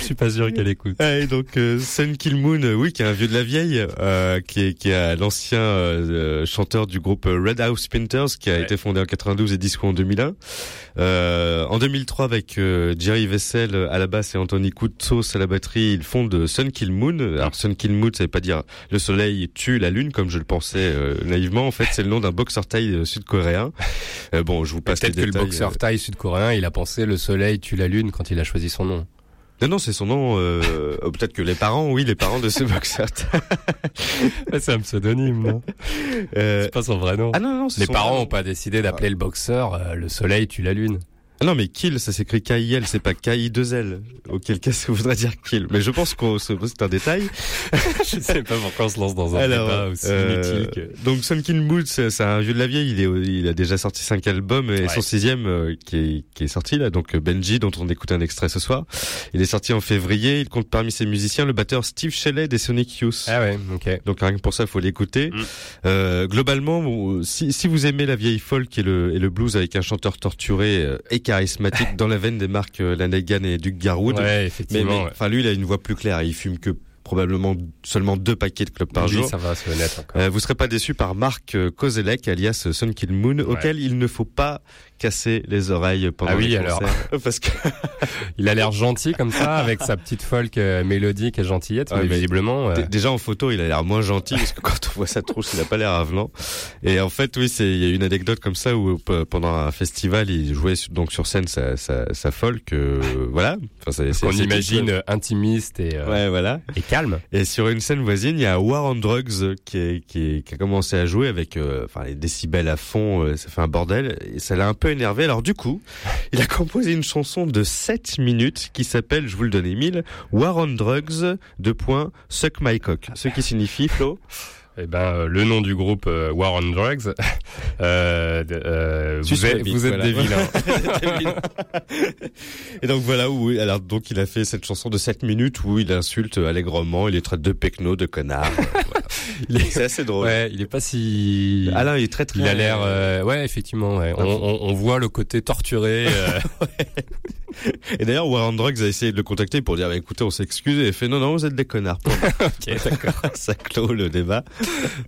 Je suis pas sûr qu'elle écoute. Ah, et donc euh, Sun Kill Moon, euh, oui, qui est un vieux de la vieille, euh, qui est qui est l'ancien euh, chanteur du groupe Red House Painters, qui a Ouais. été fondé en 92 et disco en 2001. Euh, en 2003, avec euh, Jerry Vessel à la basse et Anthony Koutsos à la batterie, ils fondent Sun Kill Moon. Alors Sun Kill Moon, ça veut pas dire le soleil tue la lune, comme je le pensais euh, naïvement. En fait, c'est le nom d'un boxeur thaï sud-coréen. Euh, bon, je vous passe Peut-être que le détails, boxeur euh. thaï sud-coréen, il a pensé le soleil tue la lune quand il a choisi son nom. Non, non, c'est son nom. Euh, euh, Peut-être que les parents, oui, les parents de ce boxeur. [laughs] c'est un pseudonyme, non? Euh, C'est pas son vrai nom. Ah non, non, Les son parents vrai ont nom. pas décidé d'appeler le boxeur euh, le soleil tue la lune. Ah non, mais kill, ça s'écrit K-I-L, c'est pas K-I-2-L. Auquel cas, ça voudrait dire kill. Mais je pense qu'on se c'est un détail. [laughs] je sais pas pourquoi on se lance dans un Alors, débat aussi euh, que... Donc Sun Kill Moon, c'est un vieux de la vieille. Il, est, il a déjà sorti cinq albums et Ouais. son sixième euh, qui, est, qui est sorti là. Donc euh, Benji, dont on écoute un extrait ce soir. Il est sorti en février. Il compte parmi ses musiciens le batteur Steve Shelley des Sonic Youth. Ah ouais, ok. Donc rien que pour ça, il faut l'écouter. Mm. Euh, globalement, si, si vous aimez la vieille folk et le, et le blues avec un chanteur torturé euh, et charismatique dans la veine des marques euh, Lanegan et Duke Garwood, Ouais, effectivement. mais- enfin lui, il a une voix plus claire. Il fume que probablement seulement deux paquets de clopes par jour. ça va, honnête encore. Euh, vous serez pas déçu par Marc euh, Kozelek, alias euh, Sun Kill Moon, auquel il ne faut pas casser les oreilles pendant Ah oui, les alors. [laughs] Parce que [laughs] Il a l'air gentil comme ça, avec sa petite folk euh, mélodique et gentillette, Ouais, mais visiblement... euh, déjà en photo, il a l'air moins gentil parce que quand on voit sa trousse, il a pas l'air avenant. Et en fait, oui, c'est il y a une anecdote comme ça où p- pendant un festival, il jouait donc sur scène sa, sa, sa folk, euh, voilà. Enfin, c'est- c'est- qu'on c'est- imagine euh, intimiste et, euh, Ouais, voilà. et calme. Et sur une scène voisine, il y a War on Drugs euh, qui, est- qui, est- qui a commencé à jouer avec euh, enfin les décibels à fond, euh, ça fait un bordel et ça l'a un peu énervé. Alors du coup, il a composé une chanson de 7 minutes qui s'appelle, je vous le donne Emile, War on Drugs, deux points, Suck My Cock. Ce qui signifie, Flo? Eh ben, euh, le nom du groupe euh, War on Drugs. [laughs] euh, euh, vous êtes, vous êtes voilà. [laughs] des vilains. Et donc voilà où, alors donc il a fait cette chanson de 7 minutes où il insulte allègrement, il les traite de pecno, de connard. [laughs] C'est assez drôle. Ouais, il est pas si. Alain, il est très très. Il a l'air, euh, ouais, effectivement. Ouais. On, on, on voit le côté torturé. euh, Et d'ailleurs, War on Drugs a essayé de le contacter pour dire, bah, écoutez, on s'excuse, et il fait, non, non, vous êtes des connards. [laughs] ok, d'accord, [laughs] Ça clôt le débat.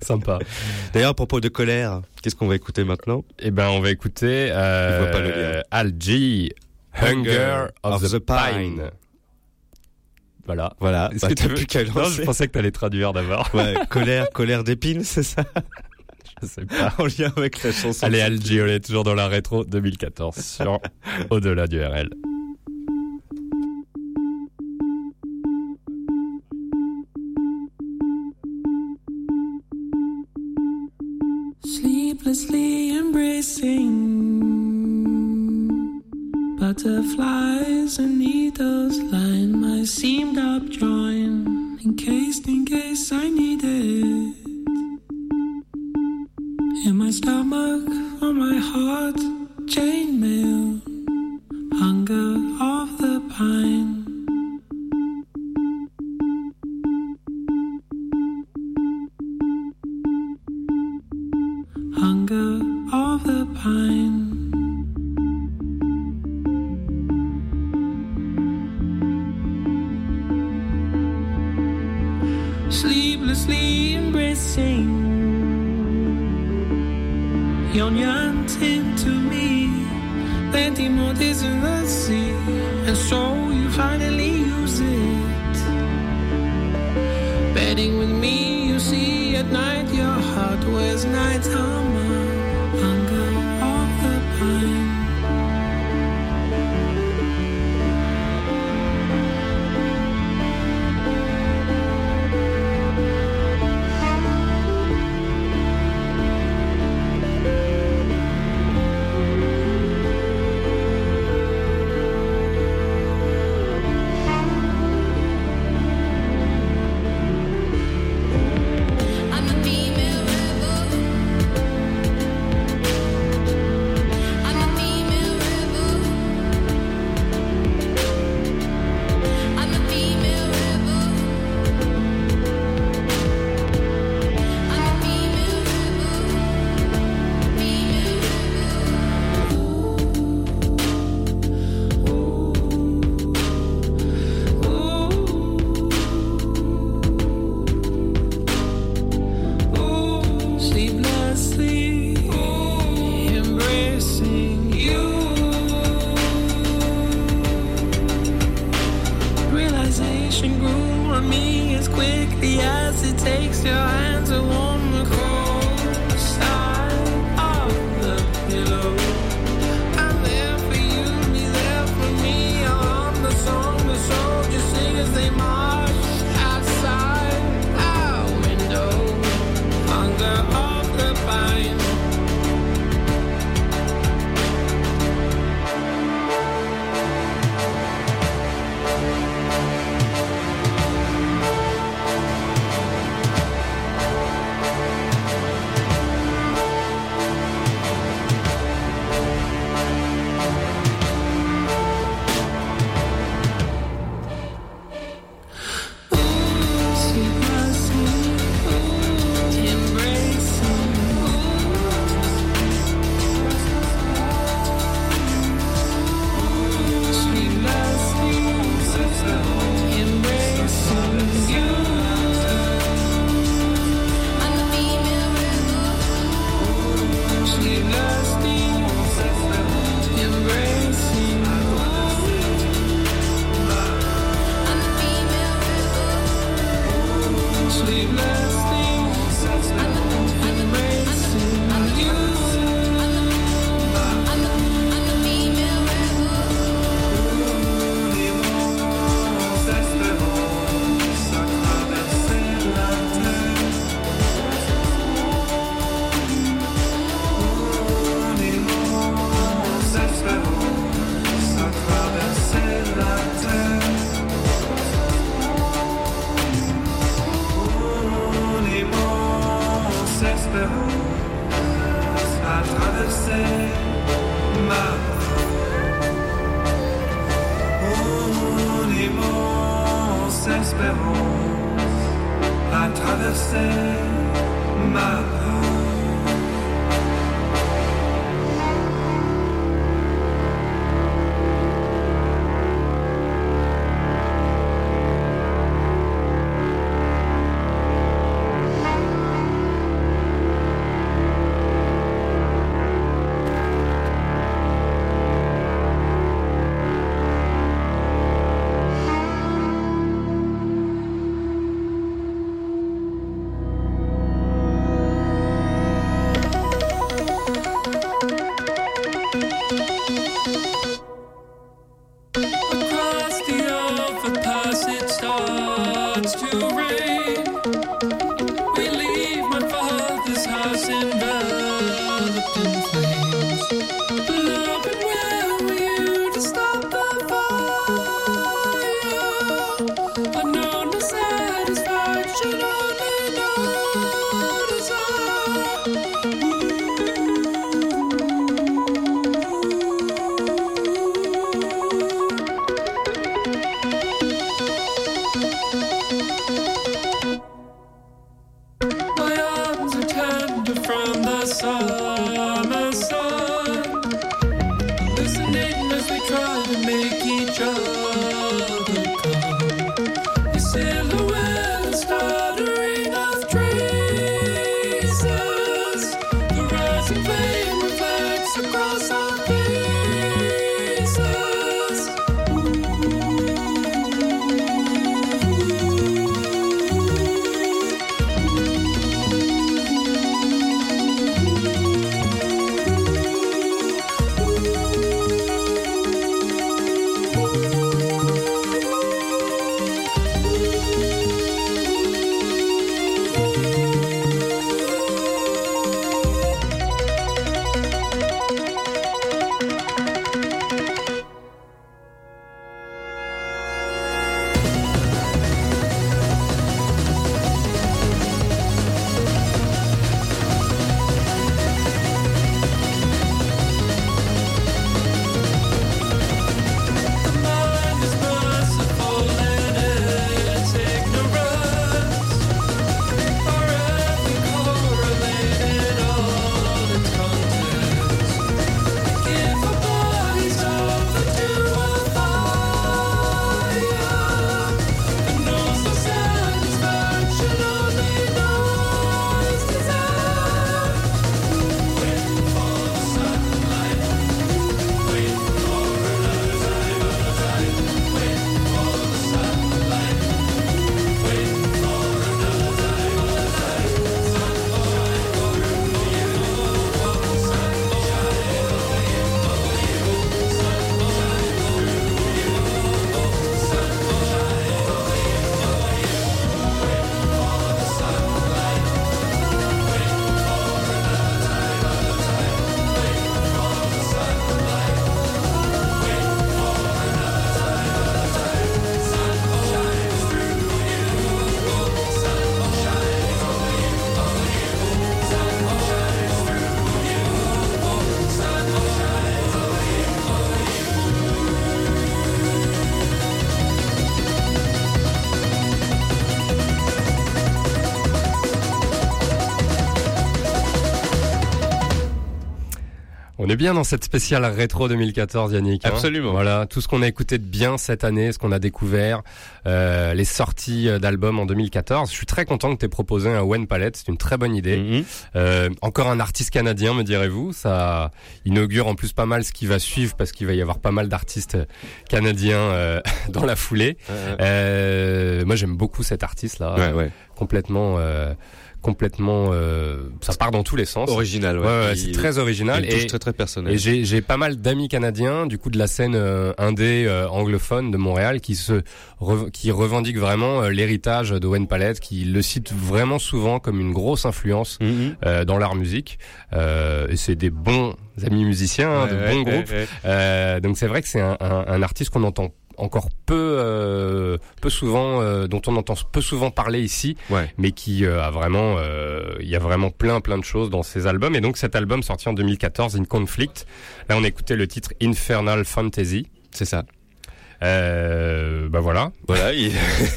sympa. D'ailleurs, à propos de colère, qu'est-ce qu'on va écouter maintenant? Eh ben, on va écouter pas le euh, G, Hunger of, the, Pine. Voilà. Voilà. Est-ce Bah, que t'as plus qu'à Non, je pensais que t'allais traduire d'abord. Ouais, colère, colère d'épines, c'est ça? Je sais pas. [laughs] En lien avec la chanson. Allez, Al G, on est toujours dans la rétro 2014 sur Au-delà du RL. Sleeplessly embracing butterflies and needles line my seamed up joint encased in case I need it. In my stomach on my heart chainmail hunger of the pine hunger of the pine. Sleeplessly embracing yon yearned into me, plenty more days in the sea, and so you finally use it. Betting with me, you see at night your heart wears night armor, est bien dans cette spéciale rétro 2014, Yannick. hein Absolument. Voilà, tout ce qu'on a écouté de bien cette année, ce qu'on a découvert, euh, les sorties euh, d'albums en 2014. Je suis très content que tu aies proposé un Wen Palette, c'est une très bonne idée. Mhm. Euh, encore un artiste canadien, me direz-vous. Ça inaugure en plus pas mal ce qui va suivre parce qu'il va y avoir pas mal d'artistes canadiens euh, [laughs] dans la foulée. Euh, moi, j'aime beaucoup cet artiste-là. Ouais, ouais. Complètement, euh, complètement. euh, ça part dans tous les sens. Original, ouais. Ouais, ouais, c'est très original et très très personnel. et j'ai j'ai pas mal d'amis canadiens du coup de la scène euh, indé euh, anglophone de Montréal qui se qui revendiquent vraiment euh, l'héritage de Wayne Palette, qui le citent vraiment souvent comme une grosse influence Mhm. euh, dans l'art musique. Euh, et c'est des bons amis musiciens, hein, de bons groupes. Euh, donc c'est vrai que c'est un, un- un artiste qu'on entend encore peu euh, peu souvent euh, dont on entend peu souvent parler ici Ouais. mais qui euh, a vraiment euh, il y a vraiment plein plein de choses dans ses albums et donc cet album sorti en 2014 In Conflict là on écoutait le titre Infernal Fantasy C'est ça. Euh, bah voilà. Voilà, il,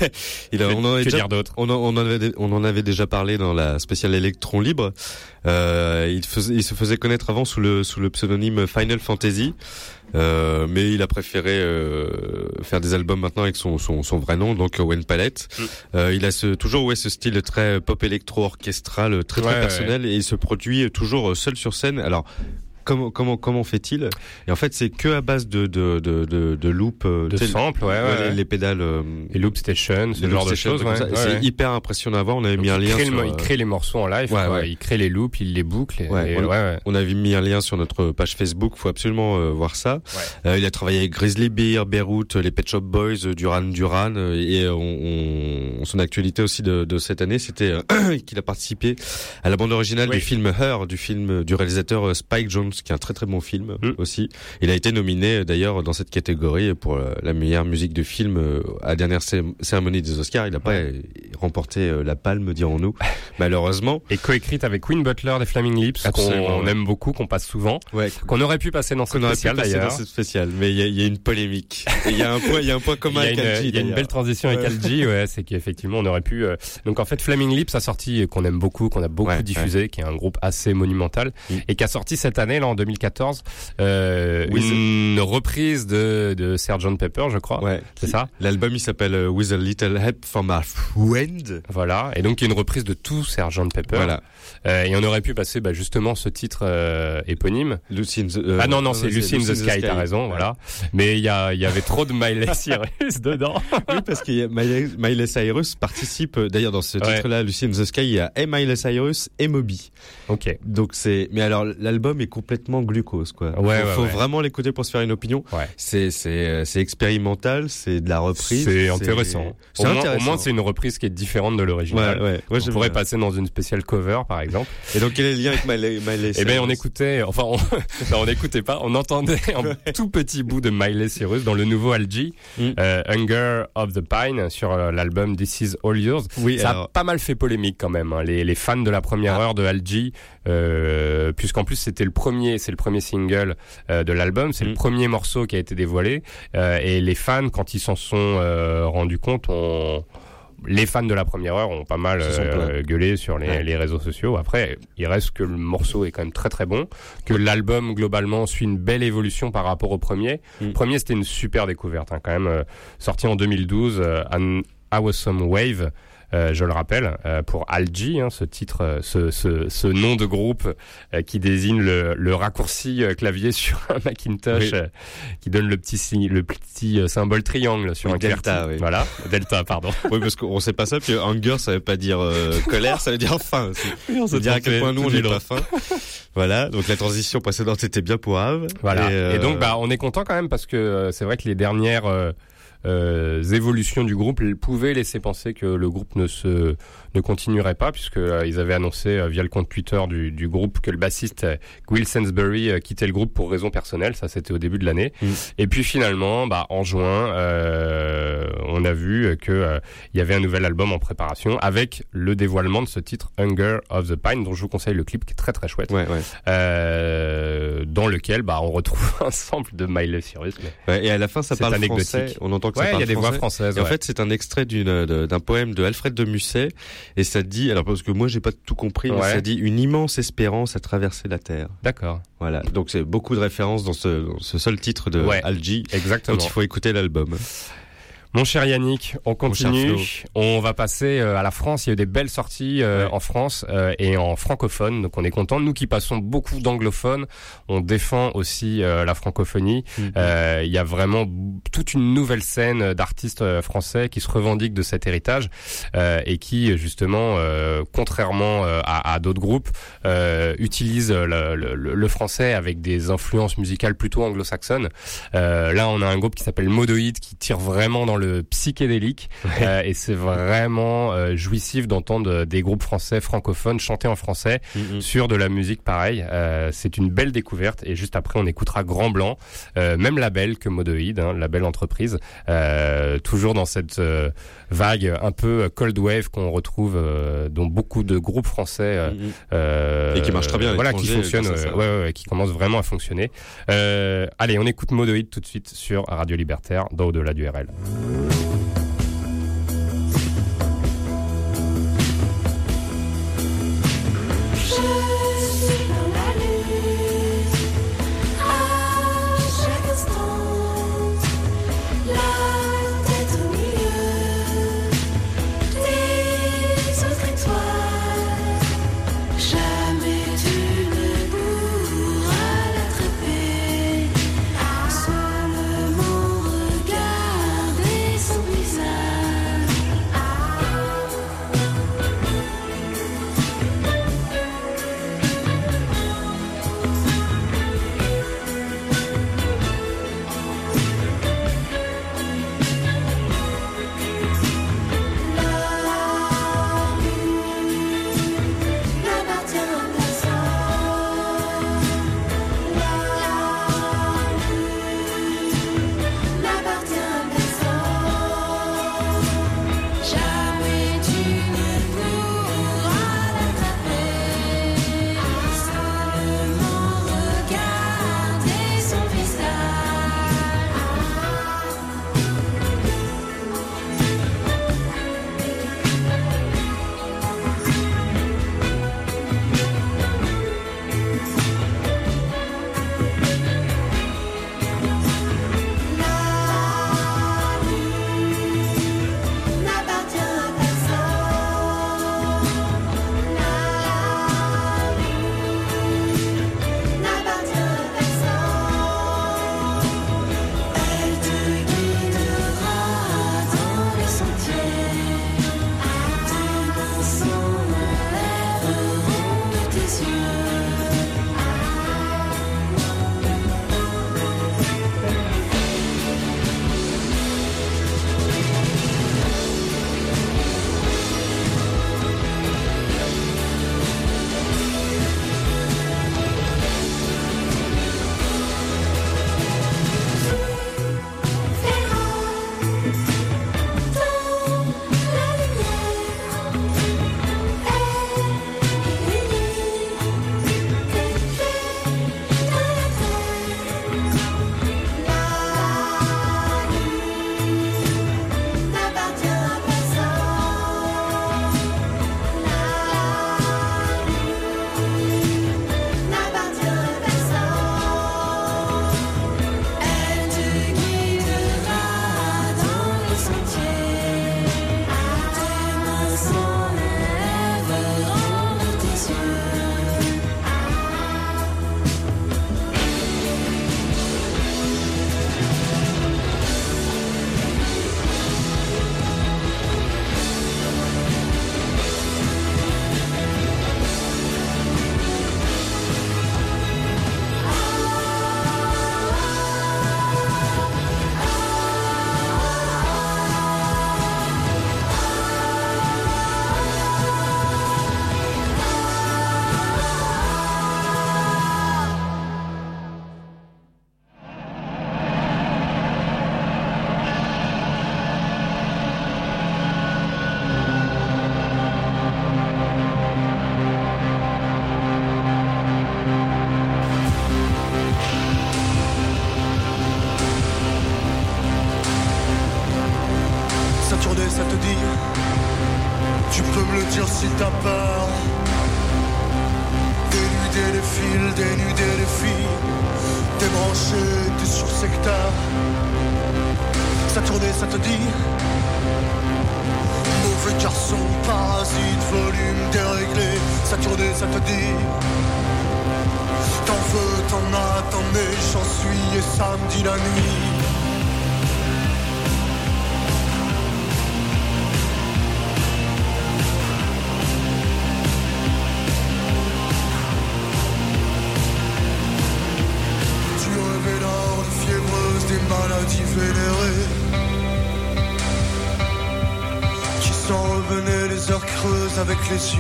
[laughs] il a, on en, a que déjà- on, en, on, en avait, on en avait déjà parlé dans la spéciale Electron Libre. Euh, il, faisait, il se faisait connaître avant sous le, sous le pseudonyme Final Fantasy. Euh, mais il a préféré euh, faire des albums maintenant avec son, son, son vrai nom, donc Wayne Palette. Mm. Euh, il a ce, toujours ouais, ce style très pop électro orchestral, très très Ouais, ouais, personnel, et il se produit toujours seul sur scène. Alors comment comment comment fait-il? Et en fait, c'est que à base de de de de, de loop, euh, De samples, ouais, ouais, les, pédales. euh, Et Loop Station, ce genre de choses. ouais, c'est hyper impressionnant à voir. On avait mis un il, lien crée sur, le- il euh, crée les morceaux en live, ouais, quoi. ouais. il crée les loops, il les boucle. Et, Ouais, et- on, ouais, ouais. on avait mis un lien sur notre page Facebook. Faut absolument euh, voir ça. Euh, il a travaillé avec Grizzly Bear, Beirut, les Pet Shop Boys, euh, Duran Duran, euh, et euh, on, on- son actualité aussi de, de cette année, c'était euh, [clears throat] qu'il a participé à la bande originale Oui. du film Her, du film du réalisateur euh, Spike Jones, qui est un très très bon film Mm. aussi. Il a été nominé d'ailleurs dans cette catégorie pour euh, la meilleure musique de film euh, à la dernière cé- cérémonie des Oscars. Il n'a pas euh, remporté la palme, dirons-nous, [laughs] malheureusement. Et coécrite avec Queen Butler des Flaming Lips, qu'on aime beaucoup, qu'on passe souvent, Ouais, qu'on aurait pu passer dans passer dans d'ailleurs. cette spéciale, mais il y a, il y a une polémique. Il y a un point, il y a un point commun avec Algie, il y a une belle transition avec. Algie, ouais, c'est qu'effectivement on aurait pu. euh, Donc en fait, Flaming Lips a sorti qu'on aime beaucoup, qu'on a beaucoup Ouais, diffusé, qui est un groupe assez monumental Mm. et qui a sorti cette année en 2014 euh, With- une reprise de de Sgt Pepper, je crois. Ouais, C'est ça? L'album il s'appelle euh, With a Little Help from a Friend. Voilà, et donc il y a une reprise de tout Sgt Pepper. Voilà. Euh, et on aurait pu passer bah, justement ce titre euh, éponyme. Lucy in the, ah non non, c'est Lucy in the Sky, t'as raison, Ouais. voilà. Mais il y a il y avait trop de Miley [laughs] Cyrus dedans. Oui, parce que Miley, Miley Cyrus participe, d'ailleurs dans ce Ouais. titre-là, Lucy in the Sky, il y a et Miley Cyrus et Moby. Ok. Donc c'est, mais alors l'album est complètement glucose quoi. Ouais, faut ouais, faut ouais. vraiment l'écouter pour se faire une opinion. C'est c'est euh, c'est expérimental, c'est de la reprise. C'est intéressant. C'est Au moins, c'est une reprise qui est différente de l'original. ouais. Ouais, on pourrait passer dans une spéciale cover, par exemple. Et donc quel est le lien avec Miley, Miley Eh ben, on Cyrus écoutait, enfin, on, [laughs] non, on n'écoutait pas, on entendait un tout petit bout de Miley Cyrus dans le nouveau Algie, Mm. euh, Hunger of the Pine, sur euh, l'album This Is All Yours. Oui, Ça a alors- pas mal fait polémique quand même. hein. Les, les fans de la première Ah. heure de Algie, euh, puisqu'en plus c'était le premier, c'est le premier single euh, de l'album, c'est le Mm. premier morceau qui a été dévoilé, euh, et les fans, quand ils s'en sont euh, rendus compte, ont les fans de la première heure ont pas mal euh, gueulé sur les, Ouais. les réseaux sociaux. Après, il reste que le morceau est quand même très très bon, que l'album globalement suit une belle évolution par rapport au premier. Mm. Le premier c'était une super découverte, hein, quand même euh, sorti en 2012, euh, An Awesome Wave. Euh, je le rappelle, euh, pour Algie, hein, ce titre, euh, ce, ce, ce nom de groupe euh, qui désigne le, le raccourci clavier [laughs] sur un Macintosh, Oui. qui donne le petit signe, le petit symbole triangle sur Oui, un delta, oui. Voilà, delta, pardon. [laughs] Oui, parce qu'on sait pas ça, puis anger, ça veut pas dire euh, colère, ça veut dire faim. [laughs] on veut dire à quel point nous, on est n'est pas faim. Voilà, donc la transition précédente était bien pour Ave. Voilà. Et, euh, donc, bah, on est content quand même parce que euh, c'est vrai que les dernières euh, évolutions du groupe pouvaient laisser penser que le groupe ne se ne continuerait pas puisque euh, ils avaient annoncé euh, via le compte Twitter du, du groupe que le bassiste euh, Will Sainsbury euh, quittait le groupe pour raisons personnelles. Ça, c'était au début de l'année. Mm. Et puis finalement, bah, en juin, euh, on a vu que euh, il y avait un nouvel album en préparation avec le dévoilement de ce titre Hunger of the Pine, dont je vous conseille le clip qui est très très chouette Ouais, ouais. euh, dans lequel bah on retrouve [laughs] un sample de Miley Cyrus. mais- Ouais, et à la fin, ça parle anecdotique. français. On entend que ça il parle y a des voix français. françaises. Et en fait, c'est un extrait d'un poème de Alfred de Musset, et ça dit, alors parce que moi j'ai pas tout compris, mais ça dit une immense espérance à traverser la terre. d'accord, Voilà, donc c'est beaucoup de références dans ce, dans ce seul titre de Ouais. Algie. exactement. Donc il faut écouter l'album. Mon cher Yannick, on continue. On va passer euh, à la France. Il y a eu des belles sorties euh, Ouais. en France euh, et en francophone. Donc on est content. Nous qui passons beaucoup d'anglophones, on défend aussi la francophonie. Mhm. Euh, Il y a vraiment toute une nouvelle scène d'artistes français qui se revendiquent de cet héritage euh, et qui justement, euh, contrairement à, à d'autres groupes, utilisent le, le- français avec des influences musicales plutôt anglo-saxonnes. Là, on a un groupe qui s'appelle Modoïd qui tire vraiment dans le le psychédélique euh, et c'est vraiment euh, jouissif d'entendre euh, des groupes français francophones chanter en français Mhm. sur de la musique pareille. Euh, c'est une belle découverte et juste après on écoutera Grand Blanc, euh, même label que Modoïd, hein, label entreprise, euh, toujours dans cette euh, vague un peu cold wave qu'on retrouve euh, dans beaucoup de groupes français euh, Mhm. euh, Et qui marche très bien voilà, qui fonctionne, ouais, ouais, ouais, qui commence vraiment à fonctionner. Euh, allez, on écoute Modoïd tout de suite sur Radio Libertaire, dans Au-delà du RL.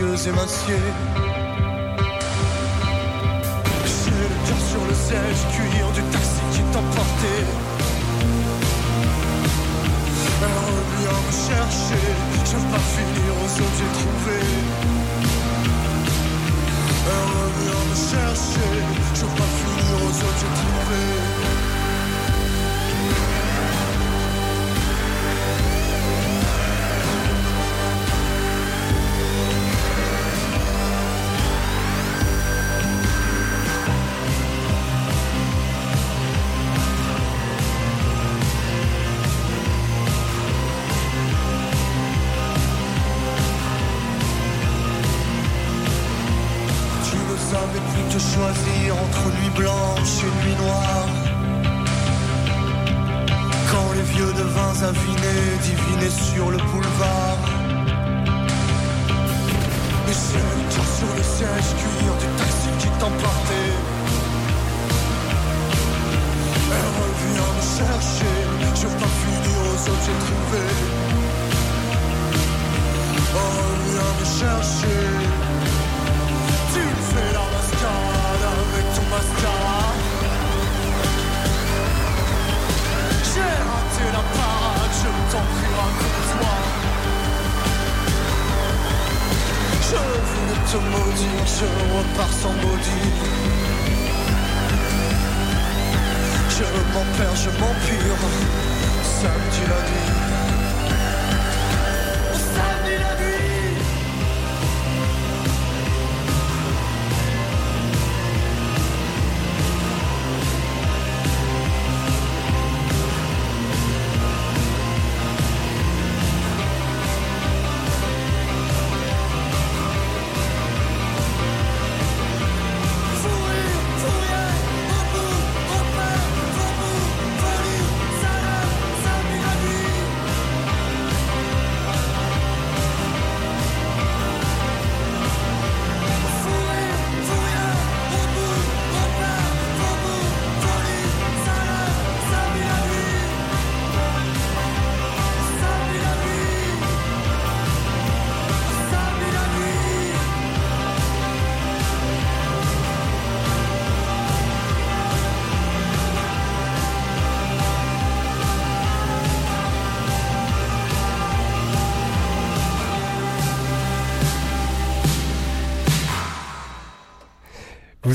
Yeux émaciés.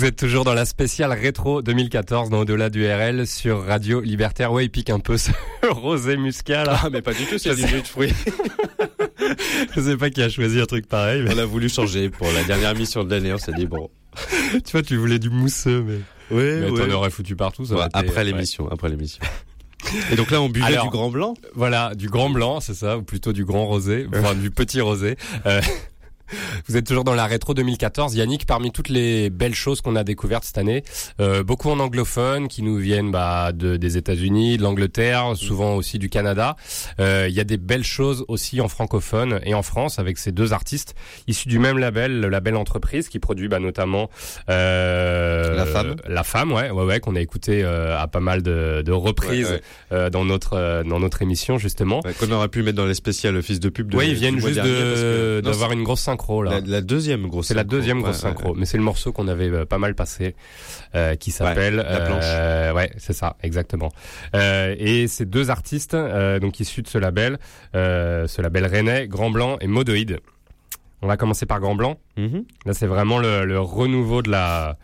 Vous êtes toujours dans la spéciale rétro 2014 dans Au-delà du RL sur Radio Libertaire. Ouais, il pique un peu ce [laughs] rosé muscat là. Ah, mais pas du tout, c'est du jus de fruits. [laughs] Je sais pas qui a choisi un truc pareil. Mais... On a voulu changer pour la dernière mission de l'année, on s'est dit bon. tu vois, tu voulais du mousseux, mais. Ouais, mais ouais. t'en aurais foutu partout. Ça Ouais, aurait été- après ouais. l'émission, après l'émission. [laughs] Et donc là, on buvait Alors, du grand blanc? Voilà, du grand blanc, c'est ça, ou plutôt du grand rosé, enfin du petit rosé. Euh, Vous êtes toujours dans la rétro 2014, Yannick. Parmi toutes les belles choses qu'on a découvertes cette année, euh, beaucoup en anglophone, qui nous viennent bah, de, des États-Unis, de l'Angleterre, souvent aussi du Canada. Euh, Il y a des belles choses aussi en francophone et en France avec ces deux artistes issus du même label, le label Entreprise, qui produit bah, notamment euh, La Femme. la femme, ouais, ouais, ouais, qu'on a écouté euh, à pas mal de, de reprises Ouais, ouais. euh, dans notre euh, dans notre émission justement. Qu'on aurait pu mettre dans les spéciales fils de pub. De, Ouais, ils viennent juste d'avoir une grosse synchro là. La, la deuxième grosse. C'est la deuxième grosse Ouais, ouais, synchro, ouais. mais c'est le morceau qu'on avait euh, pas mal passé, euh, qui s'appelle la planche. euh, ouais, c'est ça, exactement. Et ces deux artistes, donc issus de ce label, ce label rennais, Grand Blanc et Modoïde. On va commencer par Grand Blanc. Mhm. Là, c'est vraiment le, le renouveau de la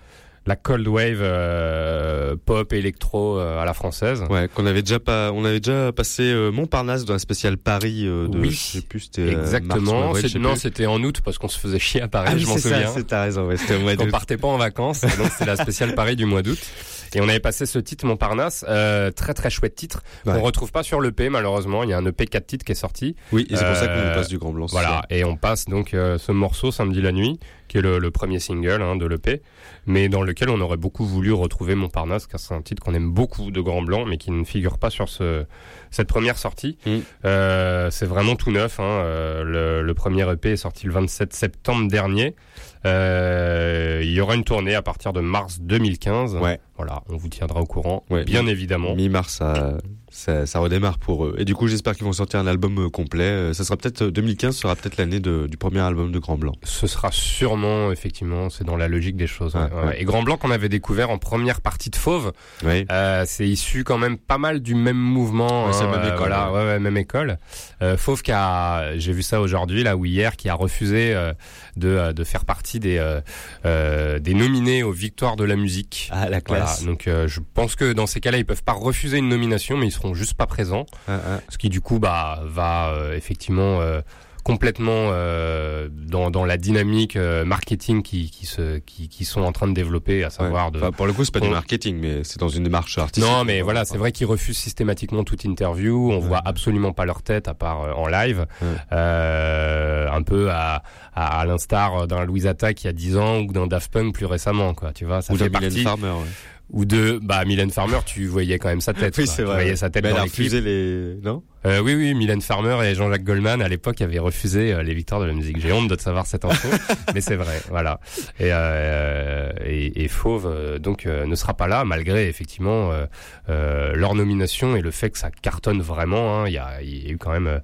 la cold wave euh, pop électro euh, à la française. Ouais, qu'on avait déjà pas, on avait déjà passé euh, Montparnasse dans un spécial Paris euh, de, Oui, je sais plus, c'était euh, mars Exactement. non, c'était en août parce qu'on se faisait chier à Paris, Ah je m'en souviens. c'est- t'as raison, ouais, c'était au mois On d'août. partait pas en vacances, donc c'est la spéciale Paris du mois d'août. Et on avait passé ce titre Montparnasse, euh, très très chouette titre. Ouais. On retrouve pas sur l'EP malheureusement. Il y a un EP 4 titres qui est sorti. Oui, et c'est pour ça qu'on Euh, passe du Grand Blanc. Voilà, et on passe donc euh, ce morceau samedi la nuit, qui est le, le premier single hein, de l'EP, mais dans lequel on aurait beaucoup voulu retrouver Montparnasse, car c'est un titre qu'on aime beaucoup de Grand Blanc, mais qui ne figure pas sur ce cette première sortie. Mm. Euh, c'est vraiment tout neuf. Hein, euh, le, le premier EP est sorti le 27 septembre dernier. Euh, il y aura une tournée à partir de mars 2015. Ouais. Voilà, on vous tiendra au courant, Ouais. bien évidemment. Mi-mars à ça, ça redémarre pour eux. Et du coup, j'espère qu'ils vont sortir un album euh, complet. Euh, Ça sera peut-être euh, 2015 sera peut-être l'année du premier album de Grand Blanc. Ce sera sûrement, effectivement, c'est dans la logique des choses. ouais, Ouais, ouais. ouais. Et Grand Blanc qu'on avait découvert en première partie de Fauve, euh, c'est issu quand même pas mal du même mouvement. Ouais, c'est hein, même euh, école, Voilà, ouais. ouais, ouais, même école. Euh, Fauve qui a, j'ai vu ça aujourd'hui, là, ou hier, qui a refusé euh, de, euh, de faire partie des, euh, euh, des nominés aux Victoires de la musique. Ah, la Voilà, donc euh, je pense que dans ces cas-là, ils peuvent pas refuser une nomination, mais ils seront juste pas présents. Ah, ah. Ce qui du coup bah va euh, effectivement euh, complètement dans, dans la dynamique marketing qui, qui se qui, qui sont en train de développer, à savoir Ouais. de Enfin, pour le coup, c'est pas du marketing, mais c'est dans une démarche artistique. non, mais voilà, c'est vrai qu'ils refusent systématiquement toute interview. On voit absolument pas leur tête à part en live, Ouais. un peu à, à, l'instar d'un Louis Atta qui a 10 ans ou d'un Daft Punk plus récemment, quoi. Tu vois, ça Ou fait partie. Farmer. ouais. Ou de bah Mylène Farmer, tu voyais quand même sa tête. Oui, c'est Tu vrai. voyais sa tête Mais elle dans a les clips. refusé les. Non? Euh, oui, oui, Mylène Farmer et Jean-Jacques Goldman à l'époque avaient refusé euh, les victoires de la musique. J'ai honte de savoir cette info, [laughs] mais c'est vrai, voilà. Et, euh, et, et Fauve euh, donc ne sera pas là malgré effectivement leur nomination et le fait que ça cartonne vraiment. hein. Il y, a, il y a eu quand même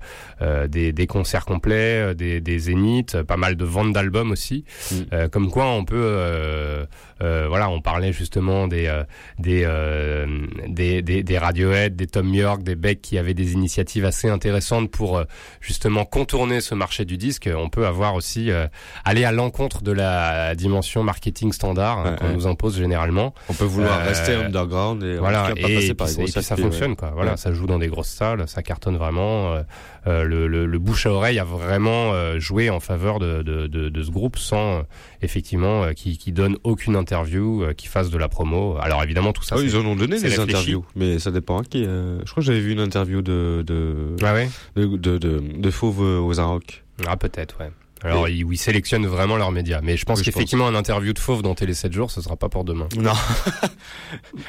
des, des concerts complets, des, des zéniths, pas mal de ventes d'albums aussi. Mm. Comme quoi on peut, voilà, on parlait justement des euh, des, euh, des des des Radiohead, des Tom York, des Beck qui avaient des initiatives assez intéressantes pour euh, justement contourner ce marché du disque. On peut avoir aussi euh, aller à l'encontre de la dimension marketing standard hein, qu'on ouais. nous impose généralement. On peut vouloir Euh, rester underground et en Voilà, tout cas pas et, passer par les ça- gros et puis ça circuits, fonctionne ouais. quoi. Voilà, Ouais. ça joue dans des grosses salles, ça cartonne vraiment. euh, euh, le, le, le bouche à oreille a vraiment euh, joué en faveur de, de, de, de ce groupe sans euh, effectivement euh, qui, qui donne aucune interview, euh, qui fasse de la promo. Alors évidemment tout ça. C'est- ils en ont donné des réfléchi. interviews, mais ça dépend à qui. euh, Je crois que j'avais vu une interview de de Ah ouais. de de, de, de Fauve aux Arocs. Ah peut-être ouais. Alors ils, ils sélectionnent vraiment leurs médias, mais je pense Oui, qu'effectivement un interview de Fauve dans Télé 7 jours, ce sera pas pour demain. Non. [laughs]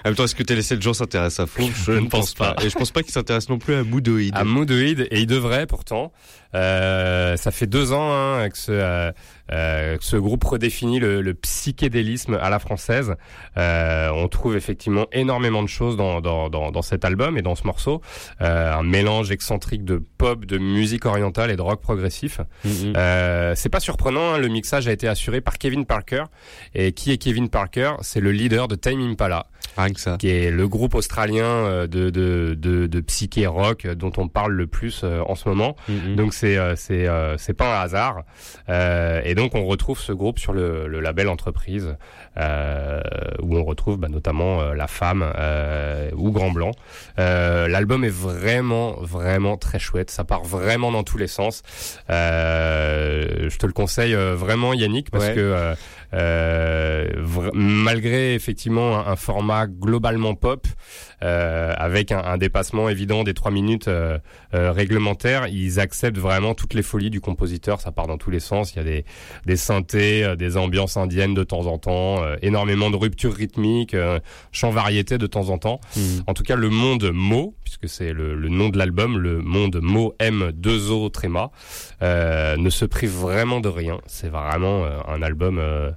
en même temps, est-ce que Télé 7 jours s'intéresse à Fauve? Je ne pense pas. Et je pense pas qu'il s'intéresse non plus à Moodoid. À Moodoid, et il devrait pourtant. Euh, ça fait deux ans hein, que, ce, euh, euh, que ce groupe redéfinit le, le psychédélisme à la française. Euh, on trouve effectivement énormément de choses dans, dans, dans, dans cet album et dans ce morceau. Euh, un mélange excentrique de pop, de musique orientale et de rock progressif. Euh, c'est pas surprenant, hein, le mixage a été assuré par Kevin Parker. Et qui est Kevin Parker? C'est le leader de Time Impala. Rien que ça. Qui est le groupe australien euh, de, de, de, de psyché rock euh, dont on parle le plus euh, en ce moment. Mhm. Donc c'est c'est c'est pas un hasard. Et donc on retrouve ce groupe sur le, le label Entreprise où on retrouve bah, notamment La Femme ou Grand Blanc. L'album est vraiment vraiment très chouette. Ça part vraiment dans tous les sens. Je te le conseille vraiment Yannick parce Ouais. que malgré effectivement un, format globalement pop euh, avec un, un dépassement évident des trois minutes euh, euh, réglementaires, ils acceptent vraiment toutes les folies du compositeur. Ça part dans tous les sens. Il y a des, des synthés, euh, des ambiances indiennes de temps en temps, euh, énormément de ruptures rythmiques, euh, chants variétés de temps en temps. Mhm. En tout cas, le monde Mo, puisque c'est le, le nom de l'album, le monde Mo M2O tréma, euh, ne se prive vraiment de rien. C'est vraiment euh, un album, euh,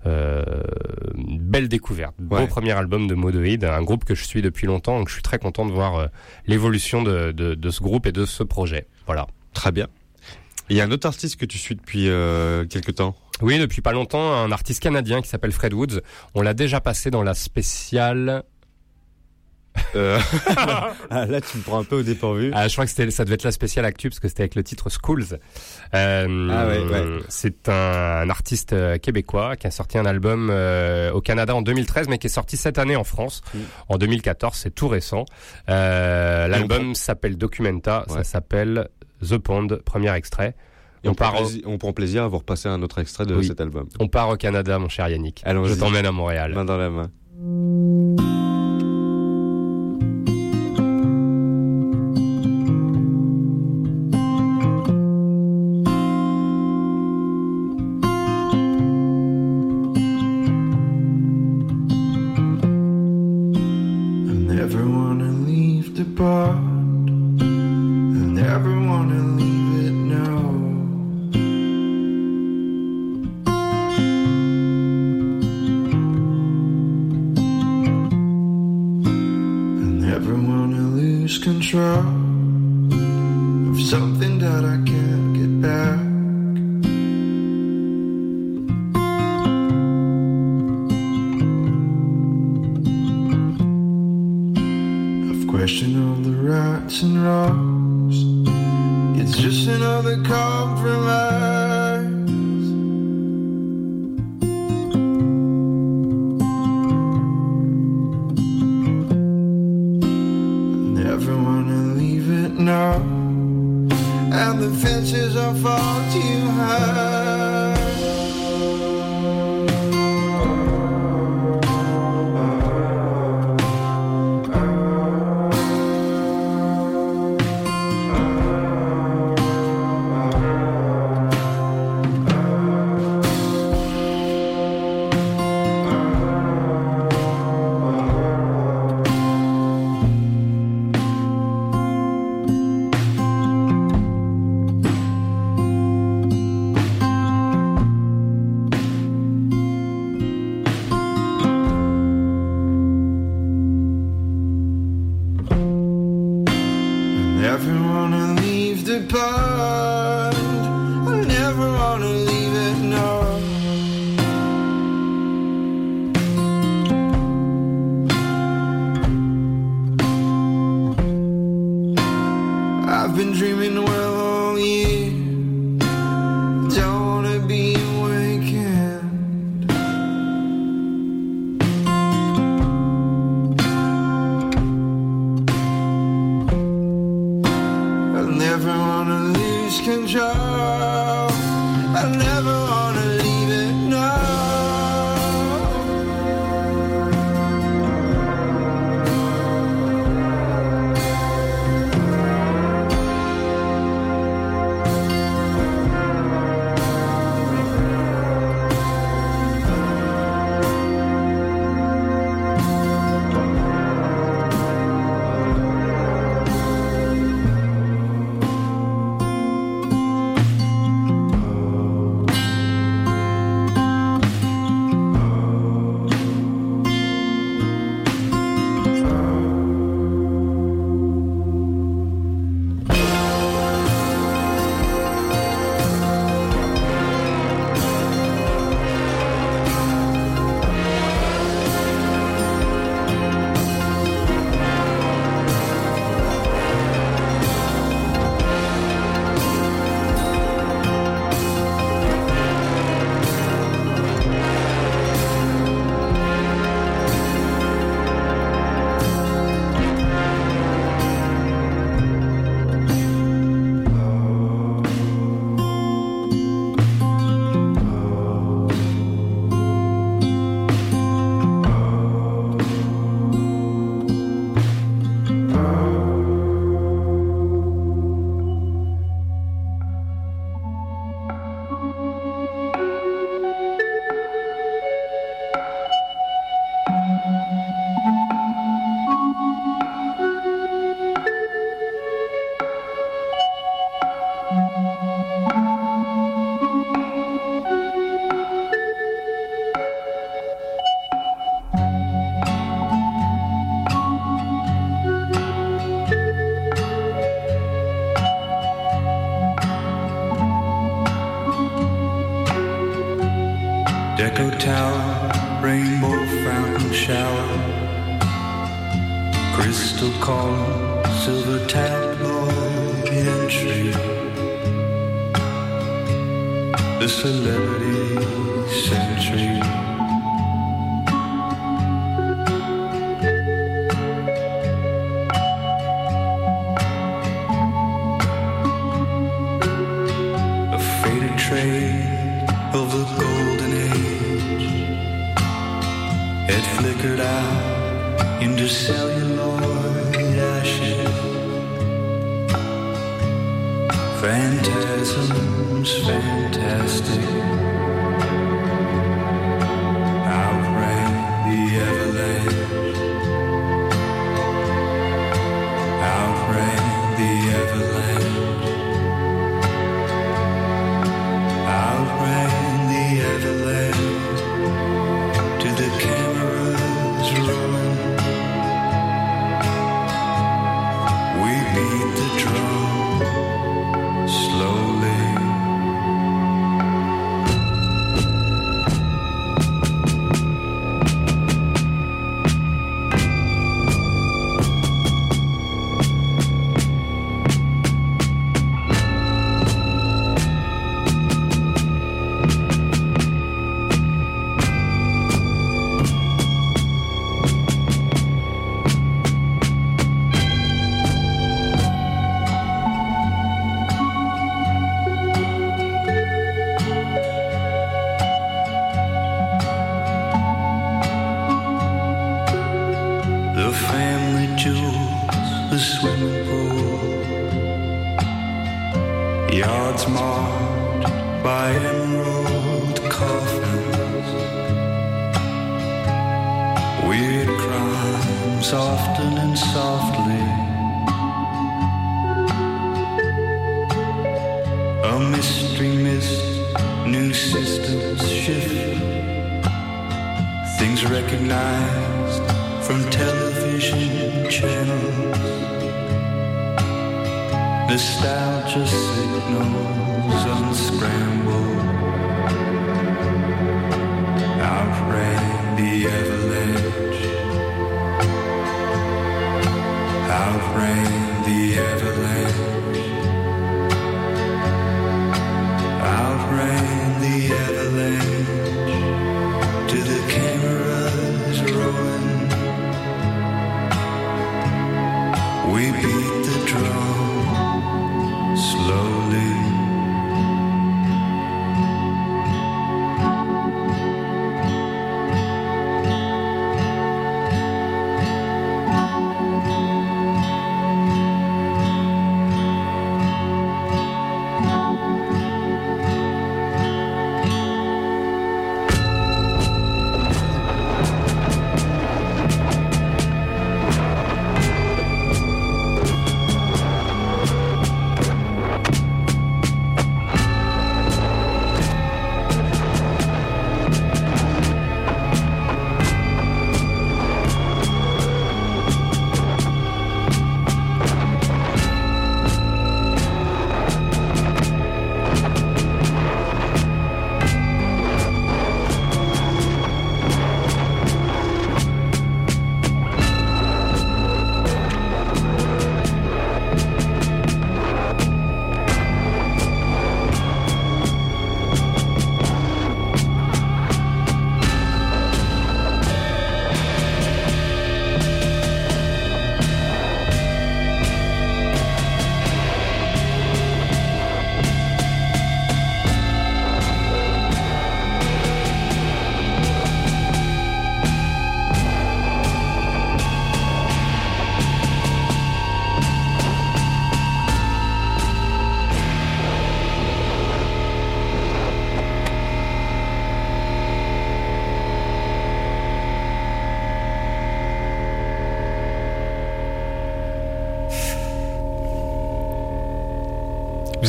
euh, belle découverte. Beau Ouais. premier album de Modoid, un groupe que je suis depuis longtemps, donc je suis très content de voir euh, l'évolution de, de, de ce groupe et de ce projet. Voilà. Très bien. Il y a un autre artiste que tu suis depuis euh, quelques temps? Oui, depuis pas longtemps, un artiste canadien qui s'appelle Fred Woods. On l'a déjà passé dans la spéciale. Euh, [laughs] ah, là, tu me prends un peu au dépourvu. Ah, je crois que c'était, ça devait être la spéciale actu parce que c'était avec le titre Schools. Euh, Ah ouais, ouais. C'est un, un artiste euh, québécois qui a sorti un album euh, au Canada en 2013, mais qui est sorti cette année en France Mm. en 2014. C'est tout récent. Euh, l'album s'appelle Documenta. Ça s'appelle The Pond, premier extrait. Et on, on part prend au- plaisir, on prend plaisir à vous repasser un autre extrait de Oui. cet album. On part au Canada, mon cher Yannick. Allons-y. Je t'emmène à Montréal. Main dans la main.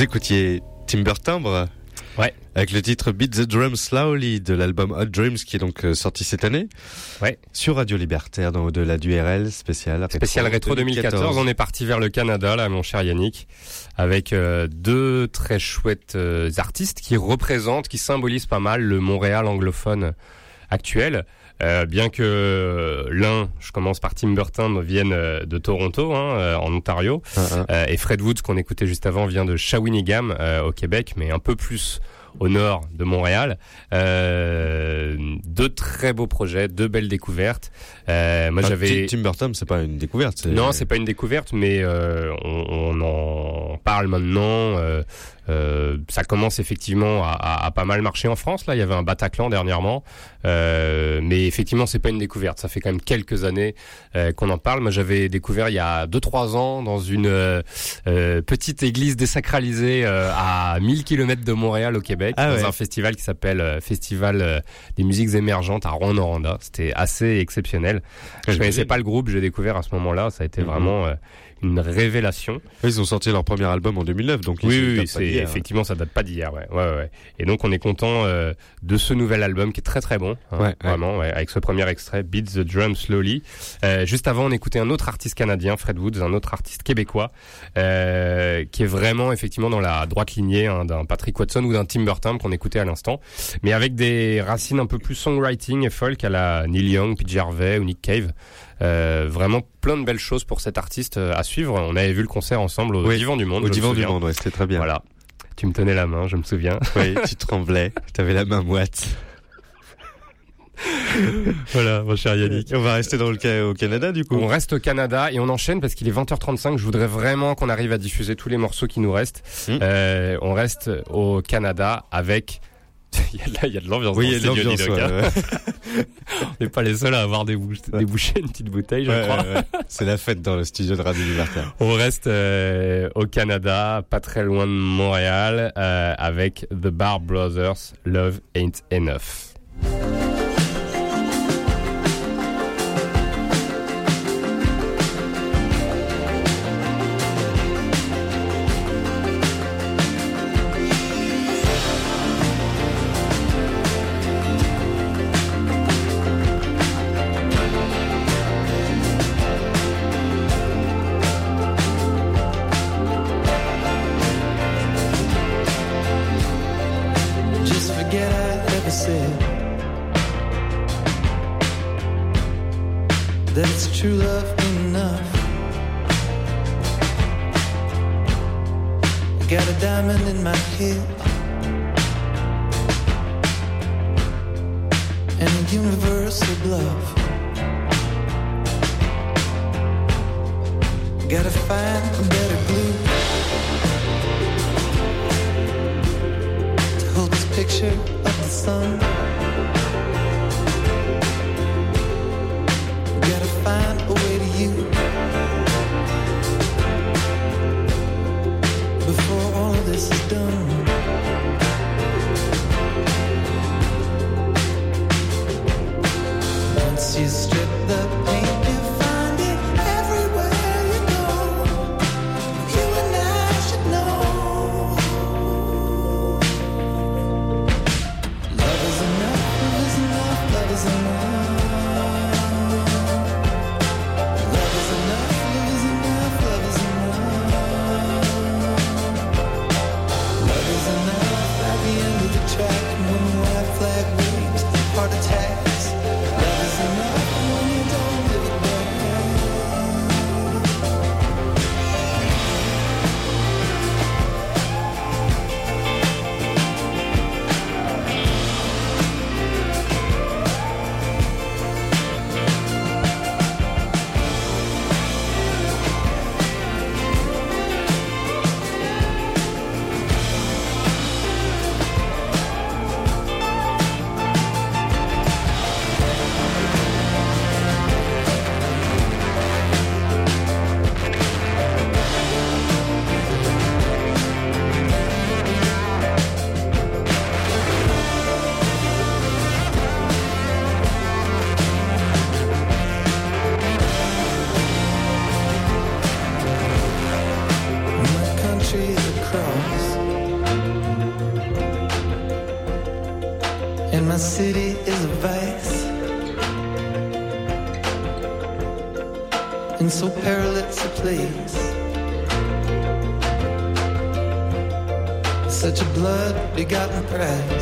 Vous écoutiez Timber Timbre Ouais. Avec le titre Beat the Drum Slowly de l'album Hot Dreams qui est donc euh, sorti cette année. Ouais. Sur Radio Libertaire dans Au-delà du RL spécial. Spécial rétro 2014. On est parti vers le Canada, là, mon cher Yannick, avec euh, deux très chouettes euh, artistes qui représentent, qui symbolisent pas mal le Montréal anglophone actuel. Euh, bien que euh, l'un, je commence par Tim Burton, vienne euh, de Toronto, hein, en Ontario, Euh, et Fred Woods, qu'on écoutait juste avant, vient de Shawinigan, euh, au Québec, mais un peu plus au nord de Montréal. Euh, deux très beaux projets, deux belles découvertes. Euh, moi, Enfin, j'avais Tim Burton, c'est pas une découverte. non, c'est pas une découverte, mais euh, on, on en parle maintenant. Euh, ça commence effectivement à, à- à pas mal marcher en France. Là, il y avait un Bataclan dernièrement, Euh, mais effectivement, c'est pas une découverte. Ça fait quand même quelques années euh, qu'on en parle. Moi, j'avais découvert il y a deux trois ans dans une petite église désacralisée euh, à 1000 km de Montréal au Québec, Ah dans ouais. un festival qui s'appelle Festival des musiques émergentes à Rouen-Noranda. C'était assez exceptionnel. Je j'imagine. connaissais pas le groupe, j'ai découvert à ce moment-là. Ça a été Mhm. vraiment euh, une révélation. Ils ont sorti leur premier album en 2009, donc ils Oui, oui, c'est d'hier. effectivement ça date pas d'hier, ouais. ouais, ouais. Et donc on est content euh, de ce nouvel album qui est très très bon, hein, Ouais, ouais. vraiment, ouais, avec ce premier extrait, Beat the Drum Slowly. Euh, juste avant, on écoutait un autre artiste canadien, Fred Woods, un autre artiste québécois, euh, qui est vraiment effectivement dans la droite lignée hein, d'un Patrick Watson ou d'un Tim Burton qu'on écoutait à l'instant, mais avec des racines un peu plus songwriting et folk à la Neil Young, Pete Gervais ou Nick Cave. Euh, vraiment plein de belles choses pour cet artiste euh, à suivre. On avait vu le concert ensemble au Oui, Divan du Monde. Au Divan du. Monde, ouais, c'était très bien. Voilà. Tu me tenais la main, je me souviens. Oui, [laughs] tu tremblais, t'avais la main moite. [laughs] voilà, mon cher Yannick. On va rester dans le au Canada du coup. On reste au Canada et on enchaîne parce qu'il est 20h35. Je voudrais vraiment qu'on arrive à diffuser tous les morceaux qui nous restent. Hmm. Euh, on reste au Canada avec [laughs] il y a de, l'ambiance. Oui, il y a de l'ambiance. Hein. [laughs] On n'est pas les seuls à avoir débouché une petite bouteille, je crois. C'est la fête dans le studio de Radio Libertaire. On reste euh, au Canada, pas très loin de Montréal, euh, avec The Bar Brothers, Love Ain't Enough. picture of the sun. place. Such a blood begotten price.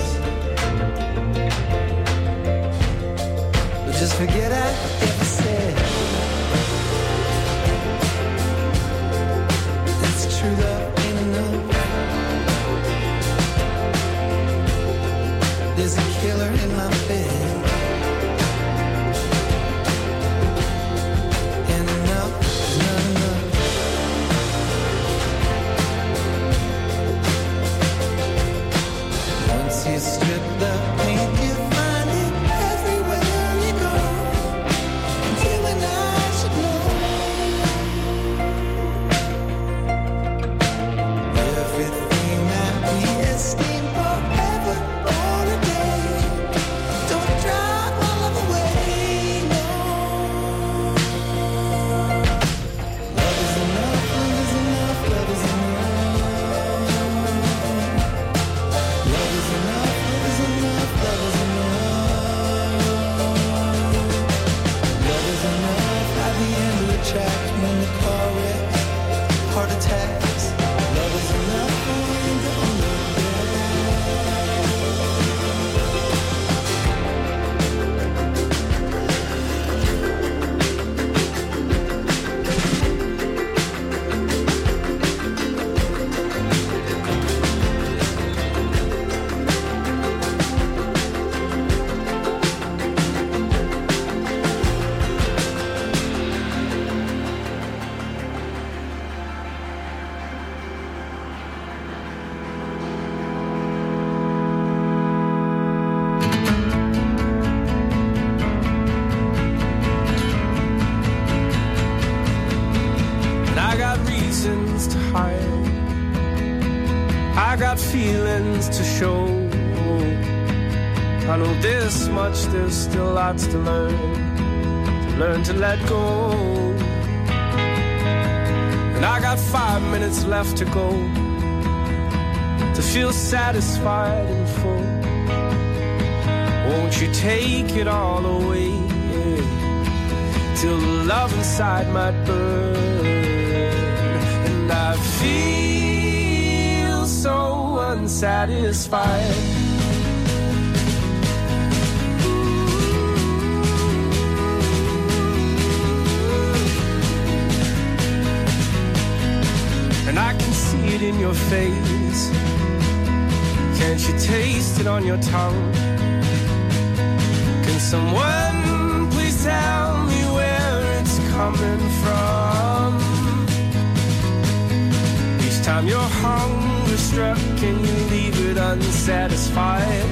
Lots to learn. To learn to let go. And I got five minutes left to go. To feel satisfied and full. Won't you take it all away? Till the love inside might burn. And I feel so unsatisfied. It in your face. Can't you taste it on your tongue? Can someone please tell me where it's coming from? Each time you're hunger struck, can you leave it unsatisfied?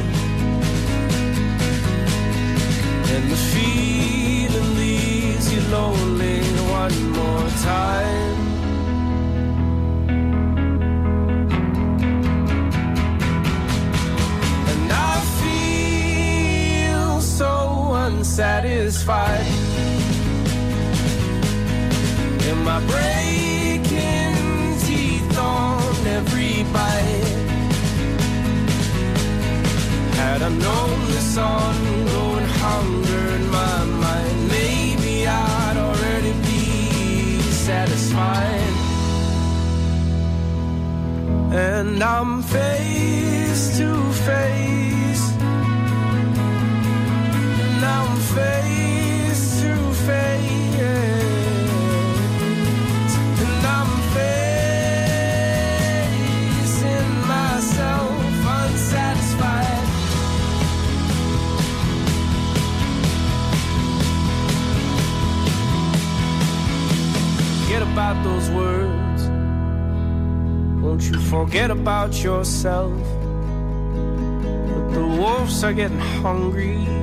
And the feeling leaves you lonely one more time. So unsatisfied. Am I breaking teeth on every bite? Had I known this ongoing hunger in my mind, maybe I'd already be satisfied. And I'm face to face. Those words. Won't you forget about yourself? But the wolves are getting hungry.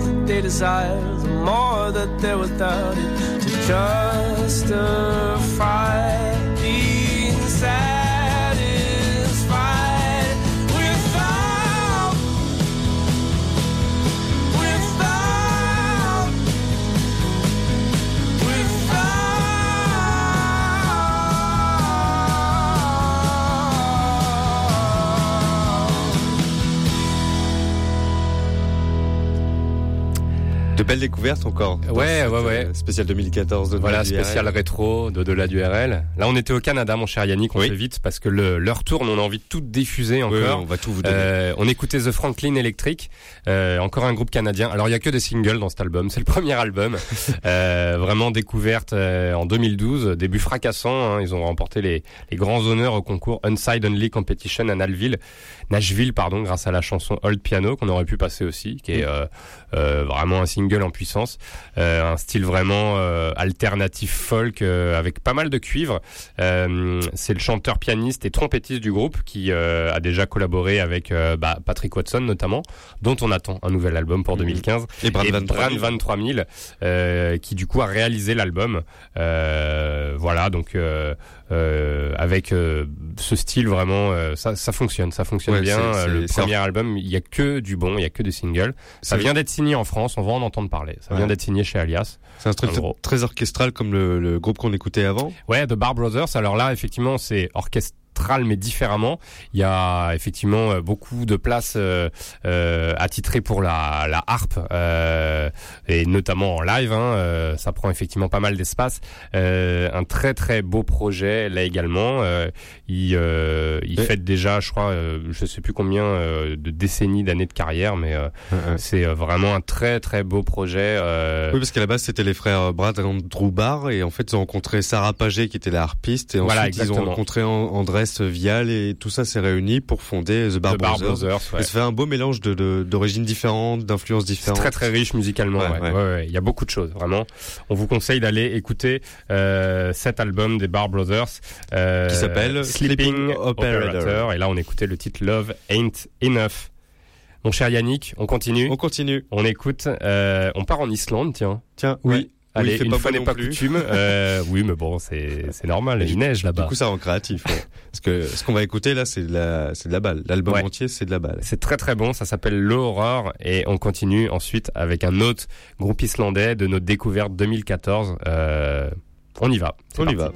That they desire, the more that they're without it to justify découvertes encore. Ouais, ouais, ouais. euh, Spécial 2014 de Voilà, spécial rétro d'au-delà du RL. Là, on était au Canada, mon cher Yannick, on fait vite parce que l'heure tourne, on a envie de tout diffuser encore. Oui, oui, on va tout vous donner. Euh, on écoutait The Franklin Electric, euh, encore un groupe canadien. Alors, il y a que des singles dans cet album, c'est le premier album. [laughs] Euh, vraiment découverte en 2012, début fracassant. hein. Ils ont remporté les, les grands honneurs au concours Unside Only Competition à Nashville, Nashville, pardon, grâce à la chanson Old Piano qu'on aurait pu passer aussi, qui est vraiment un single en puissance, Euh, un style vraiment euh, alternatif folk euh, avec pas mal de cuivre. C'est le chanteur, pianiste et trompettiste du groupe qui a déjà collaboré avec bah, Patrick Watson notamment, dont on attend un nouvel album pour 2015. Et Brand 23 000. 23 000, euh, qui du coup a réalisé l'album. Voilà, donc euh, avec euh, ce style vraiment, euh, ça, ça fonctionne, ça fonctionne Ouais, bien. c'est- Euh, le c'est- premier album, il y a que du bon, il y a que des singles. Ça C'est- vient d'être signé en France, on va en entendre parler. Ça vient d'être signé chez Alias. C'est un truc très orchestral comme le, le groupe qu'on écoutait avant. Ouais, The Bar Brothers. Alors là, effectivement, c'est orchestral mais différemment. Il y a effectivement euh, beaucoup de places euh, euh, attitrées pour la, la harpe euh, et notamment en live. Hein, euh, ça prend effectivement pas mal d'espace. Un très très beau projet là également. Il il Et- fête déjà, je crois, je sais plus combien de décennies d'années de carrière, mais c'est vraiment un très très beau projet. Oui, parce qu'à la base, c'était les frères Brad et Andrew Barr, et en fait, ils ont rencontré Sarah Pagé, qui était la harpiste, et ensuite, Voilà, ils ont rencontré An- Vial, et tout ça s'est réuni pour fonder The Bar The Bar Brothers. Brothers, ouais. Et ça fait un beau mélange de, d'origines différentes, d'influences C'est différentes. très très riche musicalement. Ouais, ouais. Il y a beaucoup de choses, vraiment. On vous conseille d'aller écouter euh, cet album des Bar Brothers euh, Qui s'appelle Sleeping Sleeping Operator. Operator. Et là, on écoutait le titre Love Ain't Enough. Mon cher Yannick, on continue. On continue. On écoute. euh, on part en Islande, tiens. Tiens, Oui. Allez, il fait une pas fois n'est pas plus. coutume. euh, [laughs] oui, mais bon, c'est normal. Il neige Du là-bas. coup, ça rend créatif. ouais. [laughs] Parce que ce qu'on va écouter là, c'est de la, c'est de la balle. L'album Ouais. entier, c'est de la balle. C'est très très bon, ça s'appelle L'Aurore et on continue ensuite avec un autre groupe islandais de notre découverte 2014. Euh, on y va. On y va.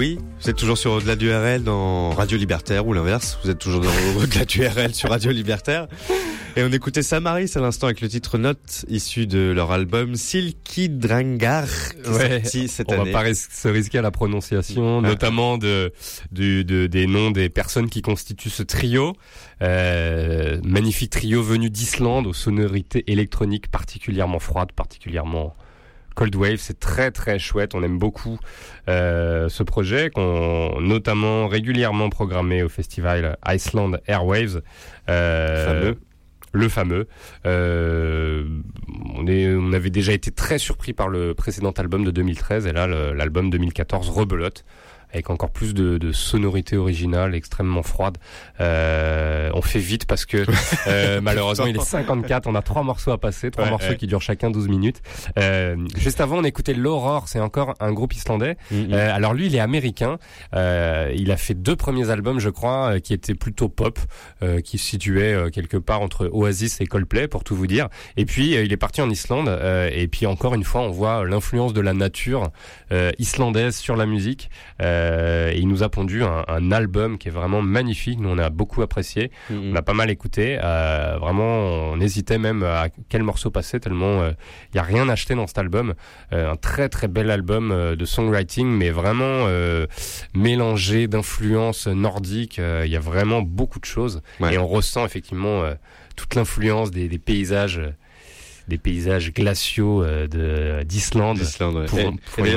Oui, vous êtes toujours sur Au-delà du RL dans Radio Libertaire ou l'inverse, vous êtes toujours dans [laughs] Au-delà du RL sur Radio Libertaire. Et on écoutait Samaris à l'instant avec le titre Note issu de leur album Silky Drangar qui est Ouais, sorti cette on année. va pas ris- se risquer à la prononciation, Ah. notamment de, du- de- des noms des personnes qui constituent ce trio. Euh, magnifique trio venu d'Islande aux sonorités électroniques particulièrement froides, particulièrement Cold Wave. C'est très très chouette. On aime beaucoup euh, ce projet qu'on notamment régulièrement programmé au festival Iceland Airwaves. Euh, Fameux. Le fameux. Euh, on, est, on avait déjà été très surpris par le précédent album de 2013 et là l'album 2014 rebelote avec encore plus de, de sonorités originales extrêmement froides. Euh, on fait vite parce que [laughs] euh, malheureusement il est 54, on a trois morceaux à passer, trois Ouais, morceaux ouais. qui durent chacun 12 minutes. Euh, juste avant on écoutait l'Aurore, c'est encore un groupe islandais. Mhm. Euh, alors lui il est américain, Euh, il a fait deux premiers albums je crois euh, qui étaient plutôt pop, euh, qui se situaient quelque part entre Oasis et Coldplay pour tout vous dire. Et puis il est parti en Islande euh, et puis encore une fois on voit l'influence de la nature euh, islandaise sur la musique. Euh, et il nous a pondu un, un album qui est vraiment magnifique. Nous on a beaucoup apprécié, Mhm. on a pas mal écouté. Euh, vraiment on hésitait même à quel morceau passer tellement euh, il y a rien acheté dans cet album. Euh, un très très bel album euh, de songwriting, mais vraiment euh, mélangé d'influences nordiques. Euh, Il y a vraiment beaucoup de choses Ouais. et on ressent effectivement euh, toute l'influence des, des paysages. Des paysages glaciaux euh, de d'Islande. ouais. Pour-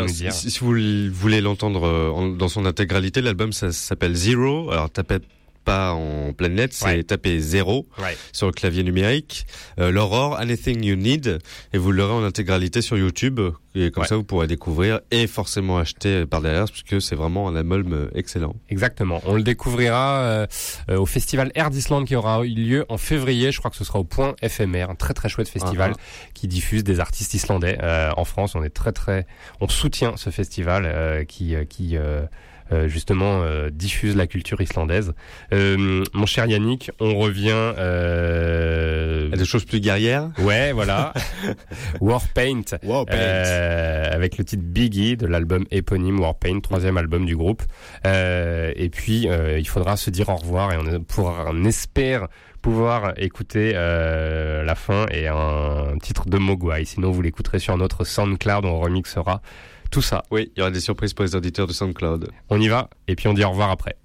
Et- et si, vous voulez l'entendre euh, dans son intégralité, l'album s'appelle Zero. Alors tapez pas en pleine lettre, c'est Ouais. taper zéro Ouais. sur le clavier numérique. Euh, L'Aurore, Anything You Need, et vous l'aurez en intégralité sur YouTube. Et comme Ouais. ça, vous pourrez découvrir et forcément acheter par derrière, puisque c'est vraiment un album euh, excellent. Exactement. On le découvrira euh, euh, au festival Air d'Islande qui aura eu lieu en février. Je crois que ce sera au Point éphémère, un très très chouette festival Ah, qui diffuse des artistes islandais euh, en France. On est très très, on soutient ce festival euh, qui qui justement euh, diffuse la culture islandaise. Euh, mon cher Yannick, on revient. Euh... A des choses plus guerrières. Ouais, voilà. [laughs] Warpaint. Warpaint. Euh, avec le titre Biggie de l'album éponyme Warpaint, troisième album du groupe. Euh, et puis, euh, il faudra se dire au revoir et on, pour, on espère pouvoir écouter euh, la fin et un titre de Mogwai. Sinon, vous l'écouterez sur notre SoundCloud, on remixera tout ça. Oui, il y aura des surprises pour les auditeurs de SoundCloud. On y va et puis on dit au revoir après.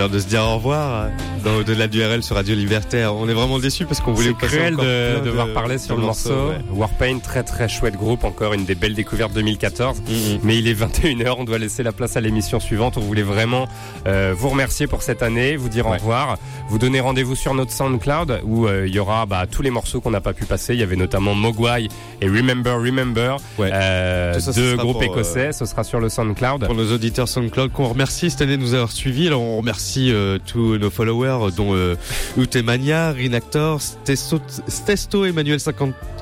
L'heure de se dire au revoir. euh, Dans au-delà du RL sur Radio Libertaire. On est vraiment déçus parce qu'on voulait vous passer cruel de devoir parler sur le morceau. ouais. Warpaint, très très chouette groupe, encore une des belles découvertes 2014. Mm-hmm. Mais il est 21h, on doit laisser la place à l'émission suivante. On voulait vraiment euh, vous remercier pour cette année, vous dire au revoir, vous donner rendez-vous sur notre SoundCloud où euh, il y aura bah, tous les morceaux qu'on n'a pas pu passer. Il y avait notamment Mogwai et Remember Remember, euh, ça, deux groupes pour, euh, écossais. Ce sera sur le SoundCloud. Pour nos auditeurs SoundCloud qu'on remercie cette année de nous avoir suivis. Alors on remercie tous nos followers dont Utemania, Rinactor, Stesto, Stesto Emmanuel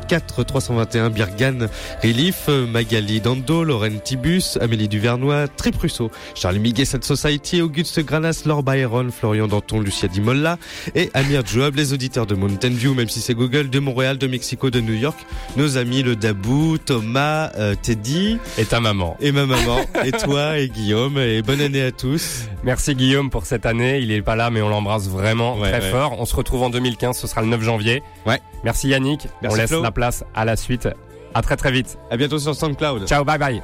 54 321, Birgan, Relief, Magali Dando, Lorraine Tibus, Amélie Duvernois, Trip Russo, Charlie Miguet Sad Society, Auguste Granas, Laure Byron, Florian Danton, Lucia Di Molla et Amir Joab, les auditeurs de Mountain View, même si c'est Google, de Montréal, de Mexico, de New York, nos amis le Dabou, Thomas, euh, Teddy. Et ta maman. Et ma maman, et toi, et Guillaume, et bonne année à tous. Merci Guillaume pour cette année. Il est pas là, mais on l'embrasse vraiment Ouais, très ouais. fort. On se retrouve en 2015. Ce sera le 9 janvier. Ouais. Merci Yannick. Merci on laisse Flo. la place à la suite. À très très vite. À bientôt sur SoundCloud. Ciao, bye bye.